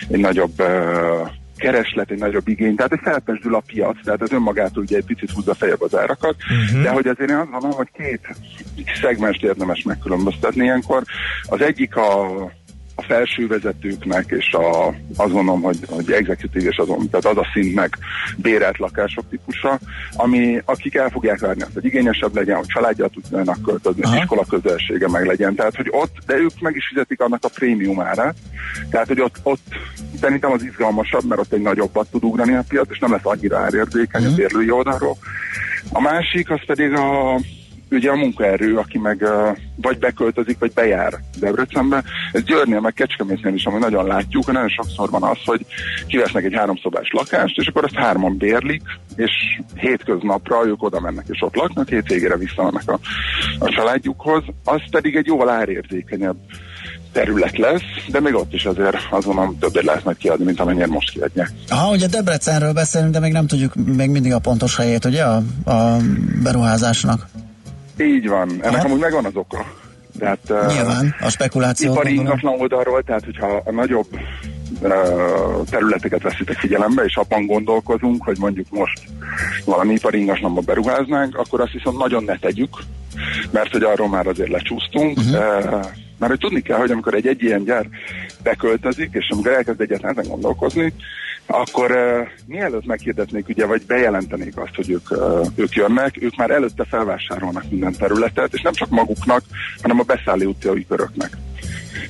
egy nagyobb uh, kereslet, egy nagyobb igény, tehát egy felpesdül a piac, tehát az önmagától ugye egy picit húzza feljebb az árakat, uh-huh. de hogy azért én azt gondolom, hogy két szegmest érdemes megkülönböztetni ilyenkor. Az egyik a a felső vezetőknek, és a, azt gondolom, hogy, hogy executive és azon, tehát az a szintnek bérelt lakások típusa, ami, akik el fogják várni azt, hogy igényesebb legyen, hogy családját tudjanak költözni, az iskola közelsége meg legyen. Tehát, hogy ott, de ők meg is fizetik annak a prémium árát. Tehát, hogy ott, ott szerintem az izgalmasabb, mert ott egy nagyobbat tud ugrani a piac, és nem lesz annyira árérzékeny az érlői oldalról. A másik az pedig a ugye a munkaerő, aki meg uh, vagy beköltözik, vagy bejár Debrecenbe. Ez Győrnél, meg Kecskemétnél is, ami nagyon látjuk, hogy nagyon sokszor van az, hogy kivesznek egy háromszobás lakást, és akkor azt hárman bérlik, és hétköznapra ők oda mennek és ott laknak, hétvégére visszamennek a, a családjukhoz. Az pedig egy jóval árérzékenyebb terület lesz, de még ott is azért azon többet lehet majd kiadni, mint amennyire most kiadják. Aha, ugye Debrecenről beszélünk, de még nem tudjuk még mindig a pontos helyét, ugye, a, a beruházásnak. Így van. Ennek Aha. amúgy megvan az oka. Tehát, Nyilván, a spekuláció. Ipari ingatlan oldalról, tehát hogyha a nagyobb területeket veszitek figyelembe, és abban gondolkozunk, hogy mondjuk most valami ipari ingatlanba beruháznánk, akkor azt viszont nagyon ne tegyük, mert hogy arról már azért lecsúsztunk. Uh-huh. Uh, mert hogy tudni kell, hogy amikor egy, egy ilyen gyár beköltözik, és amikor elkezd egyetlen gondolkozni, akkor uh, mielőtt meghirdetnék, ugye, vagy bejelentenék azt, hogy ők, uh, ők jönnek, ők már előtte felvásárolnak minden területet, és nem csak maguknak, hanem a beszállítói köröknek.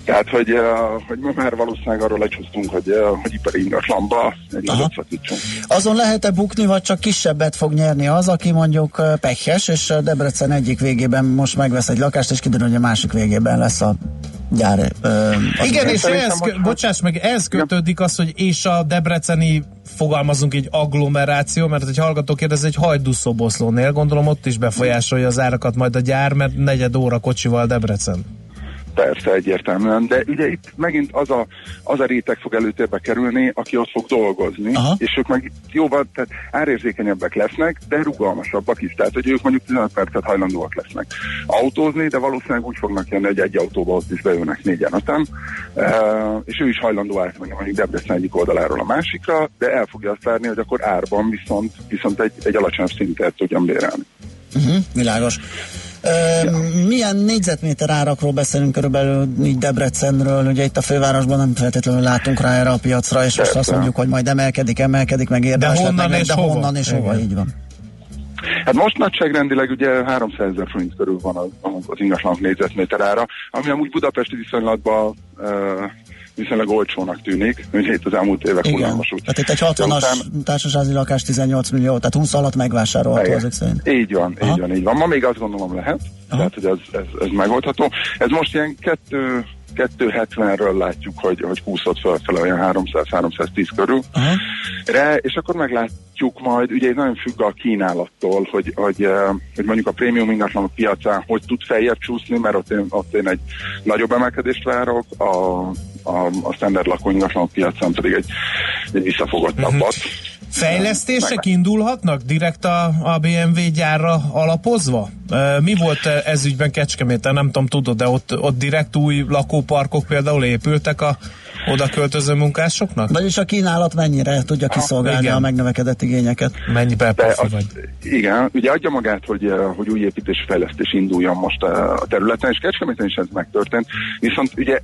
Tehát, hogy, uh, hogy ma már valószínűleg arról lecsúsztunk, hogy, uh, hogy ipari ingatlanba egy nagyot szakítsunk. Azon lehet-e bukni, vagy csak kisebbet fog nyerni az, aki mondjuk uh, pekhes, és Debrecen egyik végében most megvesz egy lakást, és kiderül, hogy a másik végében lesz a gyár. Uh, Igen, és ez, most, bocsáss meg, ez kötődik az, hogy és a debreceni fogalmazunk egy agglomeráció, mert egy hallgató kérdez, egy hajdúszoboszlónél, gondolom ott is befolyásolja az árakat majd a gyár, mert negyed óra kocsival Debrecen. Persze, egyértelműen, de ugye itt megint az a, az a réteg fog előtérbe kerülni, aki ott fog dolgozni, Aha. és ők meg jóval, tehát árérzékenyebbek lesznek, de rugalmasabbak is, tehát hogy ők mondjuk 15 percet hajlandóak lesznek autózni, de valószínűleg úgy fognak jönni, hogy egy autóba ott is bejönnek négyen öten, uh, és ő is hajlandó átmenni mondjuk Debrecen egyik oldaláról a másikra, de el fogja azt várni, hogy akkor árban viszont, viszont egy, egy alacsonyabb szintet tudjon bérelni. Uh-huh, világos. Ja. Milyen négyzetméter árakról beszélünk körülbelül így Debrecenről, ugye itt a fővárosban nem feltétlenül látunk rá erre a piacra, és most azt mondjuk, hogy majd emelkedik, emelkedik, meg érdemes de honnan lett, meg, és de hova? honnan és hova, így van. Hát most nagyságrendileg ugye 300 ezer forint körül van az, az ingatlanok négyzetméter ára, ami amúgy budapesti viszonylatban uh, viszonylag olcsónak tűnik, ugye itt az elmúlt évek Igen. hullámos úgy. Tehát itt egy 60-as társasági lakás 18 millió, tehát 20 alatt megvásárolható ezek szerint. Így van, Aha. így van, így van. Ma még azt gondolom lehet, Aha. tehát hogy ez, ez, ez megoldható. Ez most ilyen kettő 270-ről látjuk, hogy, hogy kúszott fölfele olyan 300-310 körül. Aha. Re, és akkor meglátjuk majd, ugye ez nagyon függ a kínálattól, hogy, hogy, eh, hogy mondjuk a prémium ingatlanok piacán hogy tud feljebb csúszni, mert ott én, ott én egy nagyobb emelkedést várok, a, a, a standard lakóingatlanok piacán pedig egy, egy visszafogottabbat. Uh-huh. Fejlesztések indulhatnak direkt a, a BMW gyárra alapozva? Mi volt ez ügyben Kecskeméten? Nem tudom, tudod, de ott, ott direkt új lakóparkok például épültek a oda költöző munkásoknak? Vagyis a kínálat mennyire tudja kiszolgálni igen. a megnövekedett igényeket? Mennyi az, vagy? igen, ugye adja magát, hogy, eh, hogy új építési fejlesztés induljon most eh, a területen, és Kecskeméten is ez megtörtént, viszont ugye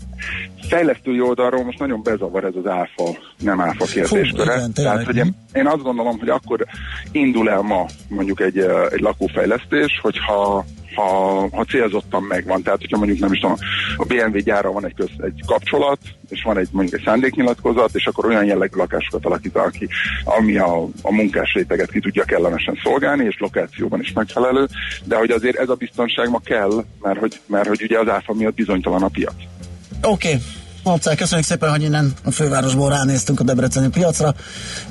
fejlesztői oldalról most nagyon bezavar ez az áfa, nem áfa kérdésköre. igen. Tehát, hogy én, én azt gondolom, hogy akkor indul el ma mondjuk egy, eh, egy lakófejlesztés, hogyha ha, ha célzottan megvan, tehát hogyha mondjuk nem is tudom, a BMW gyára van egy, köz, egy kapcsolat, és van egy mondjuk egy szándéknyilatkozat, és akkor olyan jellegű lakásokat alakítanak ki, ami a, a munkás réteget ki tudja kellemesen szolgálni, és lokációban is megfelelő, de hogy azért ez a biztonság ma kell, mert hogy, mert hogy ugye az áfa miatt bizonytalan a piac. Oké. Okay. Marcel, köszönjük szépen, hogy innen a fővárosból ránéztünk a debreceni piacra.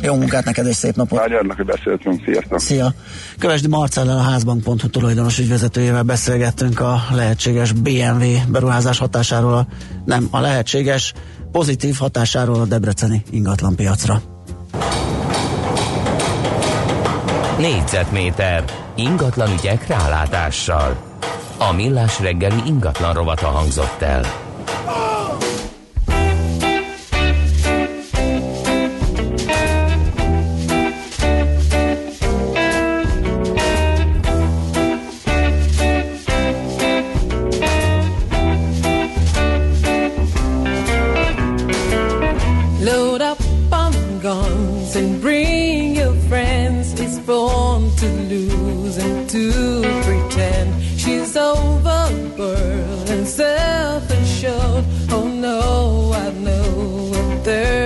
Jó munkát neked és szép napot! Nagyon örülök, hogy beszéltünk, sziasztok! Szia! Kövesdi Marcellel a házbank.hu tulajdonos ügyvezetőjével beszélgettünk a lehetséges BMW beruházás hatásáról, a, nem, a lehetséges pozitív hatásáról a debreceni ingatlanpiacra. Négyzetméter ingatlan ügyek rálátással. A millás reggeli ingatlan rovata hangzott el. there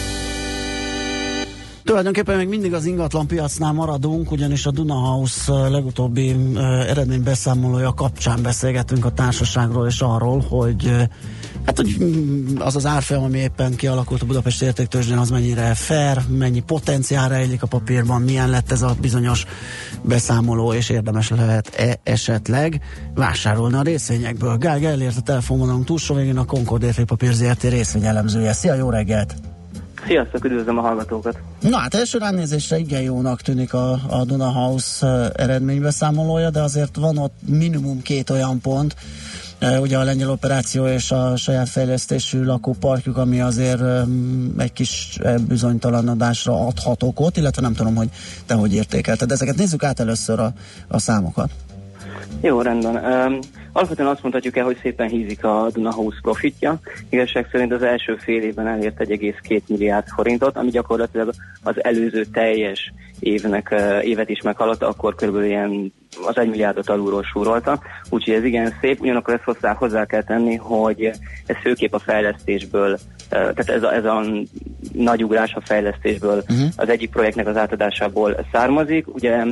Tulajdonképpen még mindig az ingatlan piacnál maradunk, ugyanis a Duna uh, legutóbbi uh, eredménybeszámolója kapcsán beszélgetünk a társaságról és arról, hogy uh, hát hogy mm, az az árfolyam, ami éppen kialakult a Budapesti értéktőzsdén, az mennyire fair, mennyi potenciál rejlik a papírban, milyen lett ez a bizonyos beszámoló, és érdemes lehet-e esetleg vásárolni a részvényekből. Gál Gellért a telefonvonalunk túlsó végén a Concord Értékpapír ZRT részvényelemzője. Szia, jó reggelt! Sziasztok, üdvözlöm a hallgatókat! Na hát első ránézésre igen jónak tűnik a, a Duna House eredménybeszámolója, de azért van ott minimum két olyan pont, ugye a lengyel operáció és a saját fejlesztésű lakóparkjuk, ami azért egy kis bizonytalanodásra adhat okot, illetve nem tudom, hogy te hogy értékelted. Ezeket nézzük át először a, a számokat. Jó, rendben. Um, alapvetően azt mondhatjuk el, hogy szépen hízik a Duna House profitja. Igazság szerint az első fél évben elért 1,2 milliárd forintot, ami gyakorlatilag az előző teljes évnek, uh, évet is meghaladta, akkor körülbelül ilyen az 1 milliárdot alulról súrolta, úgyhogy ez igen szép, ugyanakkor ezt hozzá, hozzá kell tenni, hogy ez főképp a fejlesztésből, uh, tehát ez a, ez a nagy ugrás a fejlesztésből uh-huh. az egyik projektnek az átadásából származik. Ugye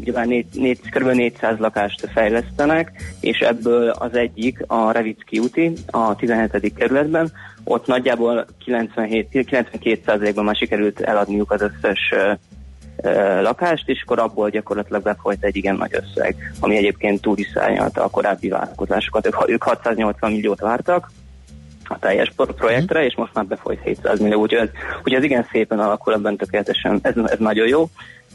Ugyebár négy, négy, kb. 400 lakást fejlesztenek, és ebből az egyik a Revicki úti, a 17. kerületben, ott nagyjából 97-92%-ban már sikerült eladniuk az összes lakást, és akkor abból gyakorlatilag befolyt egy igen nagy összeg, ami egyébként túliszányalta a korábbi várakozásokat. Ők, ők 680 milliót vártak, a teljes projektre, és most már befolyt 700 millió, úgyhogy ez, úgyhogy ez igen szépen alakul ebben tökéletesen, ez, ez nagyon jó.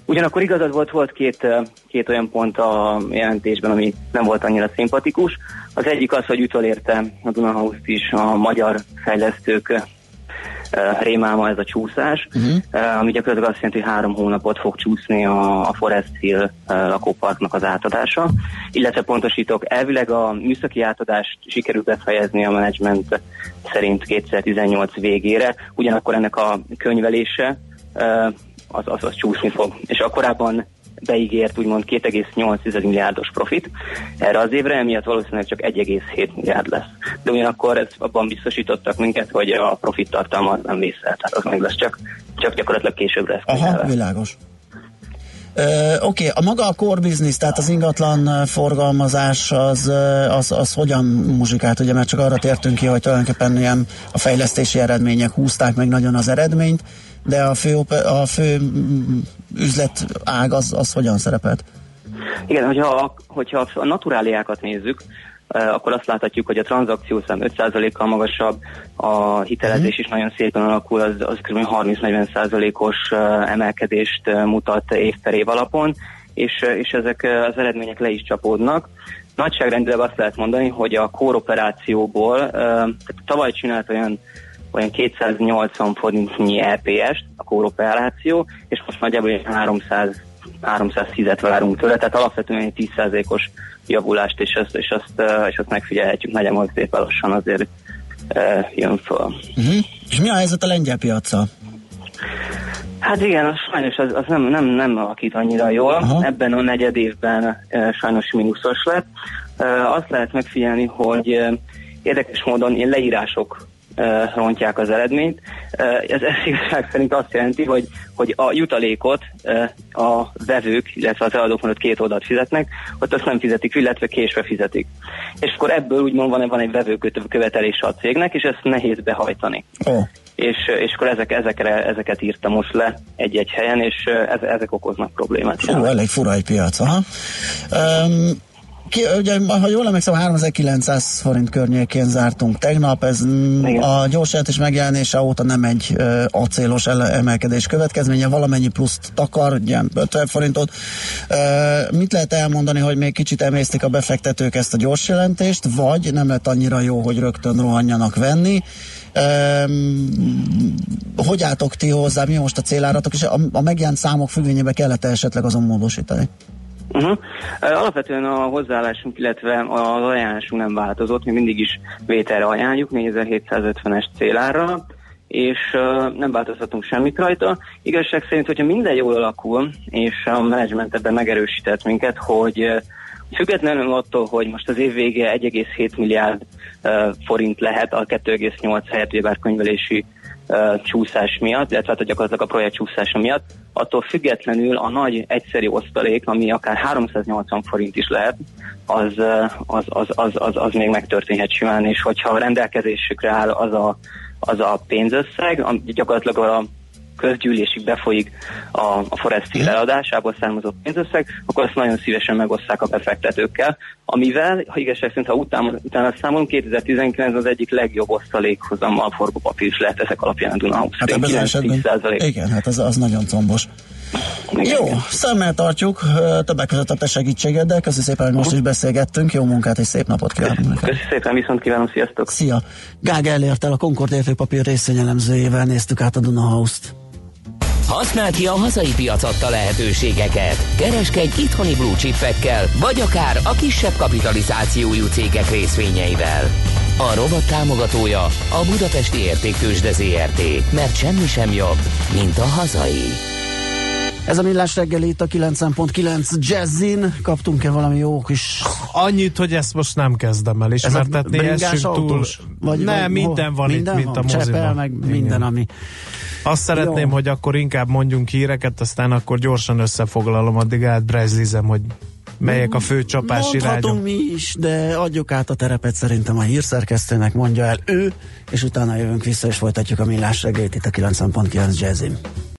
Ugyanakkor igazad volt, volt két, két olyan pont a jelentésben, ami nem volt annyira szimpatikus. Az egyik az, hogy ütölérte a Dunahouse is a magyar fejlesztők rémáma ez a csúszás, uh-huh. ami gyakorlatilag azt jelenti, hogy három hónapot fog csúszni a, a Forest Hill lakóparknak az átadása, illetve pontosítok, elvileg a műszaki átadást sikerült befejezni a menedzsment szerint 2018 végére, ugyanakkor ennek a könyvelése az, az, az csúszni fog. És a korábban beígért úgymond 2,8 milliárdos profit erre az évre, emiatt valószínűleg csak 1,7 milliárd lesz. De ugyanakkor ez abban biztosítottak minket, hogy a profit tartalma nem vészel, tehát az meg lesz csak, csak gyakorlatilag későbbre. Aha, világos. Uh, Oké, okay. a maga a core business, tehát az ingatlan forgalmazás, az, az, az hogyan muzsikált, ugye, mert csak arra tértünk ki, hogy tulajdonképpen ilyen a fejlesztési eredmények húzták meg nagyon az eredményt, de a fő, a fő üzletág az, az hogyan szerepelt? Igen, hogyha, hogyha a naturáliákat nézzük, akkor azt láthatjuk, hogy a tranzakciószám 5%-kal magasabb, a hitelezés is nagyon szépen alakul, az, az kb. 30-40%-os emelkedést mutat év per év alapon, és, és ezek az eredmények le is csapódnak. Nagyságrendileg azt lehet mondani, hogy a kóroperációból, tehát tavaly csinált olyan olyan 280 forintnyi EPS-t, a kóroperáció, és most nagyjából 300 310-et várunk tőle, tehát alapvetően egy 10%-os javulást, és azt, és azt, és azt megfigyelhetjük nagyjából szépen lassan azért uh, jön föl. Uh-huh. És mi a helyzet a lengyel piaca? Hát igen, az sajnos az, az nem, nem, nem alakít annyira jól. Aha. Ebben a negyed évben uh, sajnos mínuszos lett. Uh, azt lehet megfigyelni, hogy uh, érdekes módon ilyen leírások rontják az eredményt. Ez igazság szerint azt jelenti, hogy, hogy a jutalékot a vevők, illetve az eladók mondott két oldalt fizetnek, ott azt nem fizetik, illetve késve fizetik. És akkor ebből úgymond van, van egy vevőkövetelése a cégnek, és ezt nehéz behajtani. Oh. És, és akkor ezek, ezekre, ezeket írta most le egy-egy helyen, és ezek okoznak problémát. Ó, elég fura egy piac, aha. Um, ki, ugye, ha jól emlékszem, 3900 forint környékén zártunk tegnap, ez Igen. a gyors is megjelenése óta nem egy uh, acélos emelkedés következménye, valamennyi pluszt takar, ugye 50 forintot. Uh, mit lehet elmondani, hogy még kicsit emésztik a befektetők ezt a gyors jelentést, vagy nem lett annyira jó, hogy rögtön rohanjanak venni? Um, hogy álltok ti hozzá, mi most a céláratok, és a, a megjelent számok függvényében kellett esetleg azon módosítani? Uh-huh. Alapvetően a hozzáállásunk, illetve az ajánlásunk nem változott, mi mindig is vételre ajánljuk 4750-es célárra, és uh, nem változtatunk semmit rajta. Igazság szerint, hogyha minden jól alakul, és a menedzsment ebben megerősített minket, hogy uh, függetlenül attól, hogy most az év vége 1,7 milliárd uh, forint lehet a 2,8 helyett, bár könyvelési csúszás miatt, illetve hát gyakorlatilag a projekt csúszása miatt, attól függetlenül a nagy egyszeri osztalék, ami akár 380 forint is lehet, az, az, az, az, az, az még megtörténhet simán, és hogyha a rendelkezésükre áll az a, az a pénzösszeg, gyakorlatilag a közgyűlésig befolyik a, a Foresti leadásából származó pénzösszeg, akkor azt nagyon szívesen megoszták a befektetőkkel, amivel, ha igazság szerint, ha utána, utána számolunk, 2019 az egyik legjobb osztalékhozammal forgópapír is lehet ezek alapján a Dunahouse. Hát ebben az esetben, igen, hát az, az nagyon combos. Jó, szemmel tartjuk, többek között a te segítségeddel. Köszönöm szépen, hogy most is beszélgettünk. Jó munkát és szép napot kívánunk neked. Köszönöm szépen, viszont kívánom, sziasztok! Szia! Gág elértel a Concord értékpapír részvényelemzőjével néztük át a Dunahouse-t. Használd ki a hazai piac adta lehetőségeket. Kereskedj itthoni blue chipekkel, vagy akár a kisebb kapitalizációjú cégek részvényeivel. A rovat támogatója a Budapesti Értéktősde ZRT, mert semmi sem jobb, mint a hazai. Ez a millás reggeli itt a 9.9 Jazzin. Kaptunk-e valami jó kis... Annyit, hogy ezt most nem kezdem el ismertetni. Ez a túl... Vagy, nem, vagy, minden van minden itt, van? mint a moziban. Csepel, meg Igen. minden, ami... Azt szeretném, jó. hogy akkor inkább mondjunk híreket, aztán akkor gyorsan összefoglalom, addig átbrezlizem, hogy melyek a fő csapás irányok. mi is, de adjuk át a terepet szerintem a hírszerkesztőnek, mondja el ő, és utána jövünk vissza, és folytatjuk a millás reggelit itt a 90.9 Jazzin.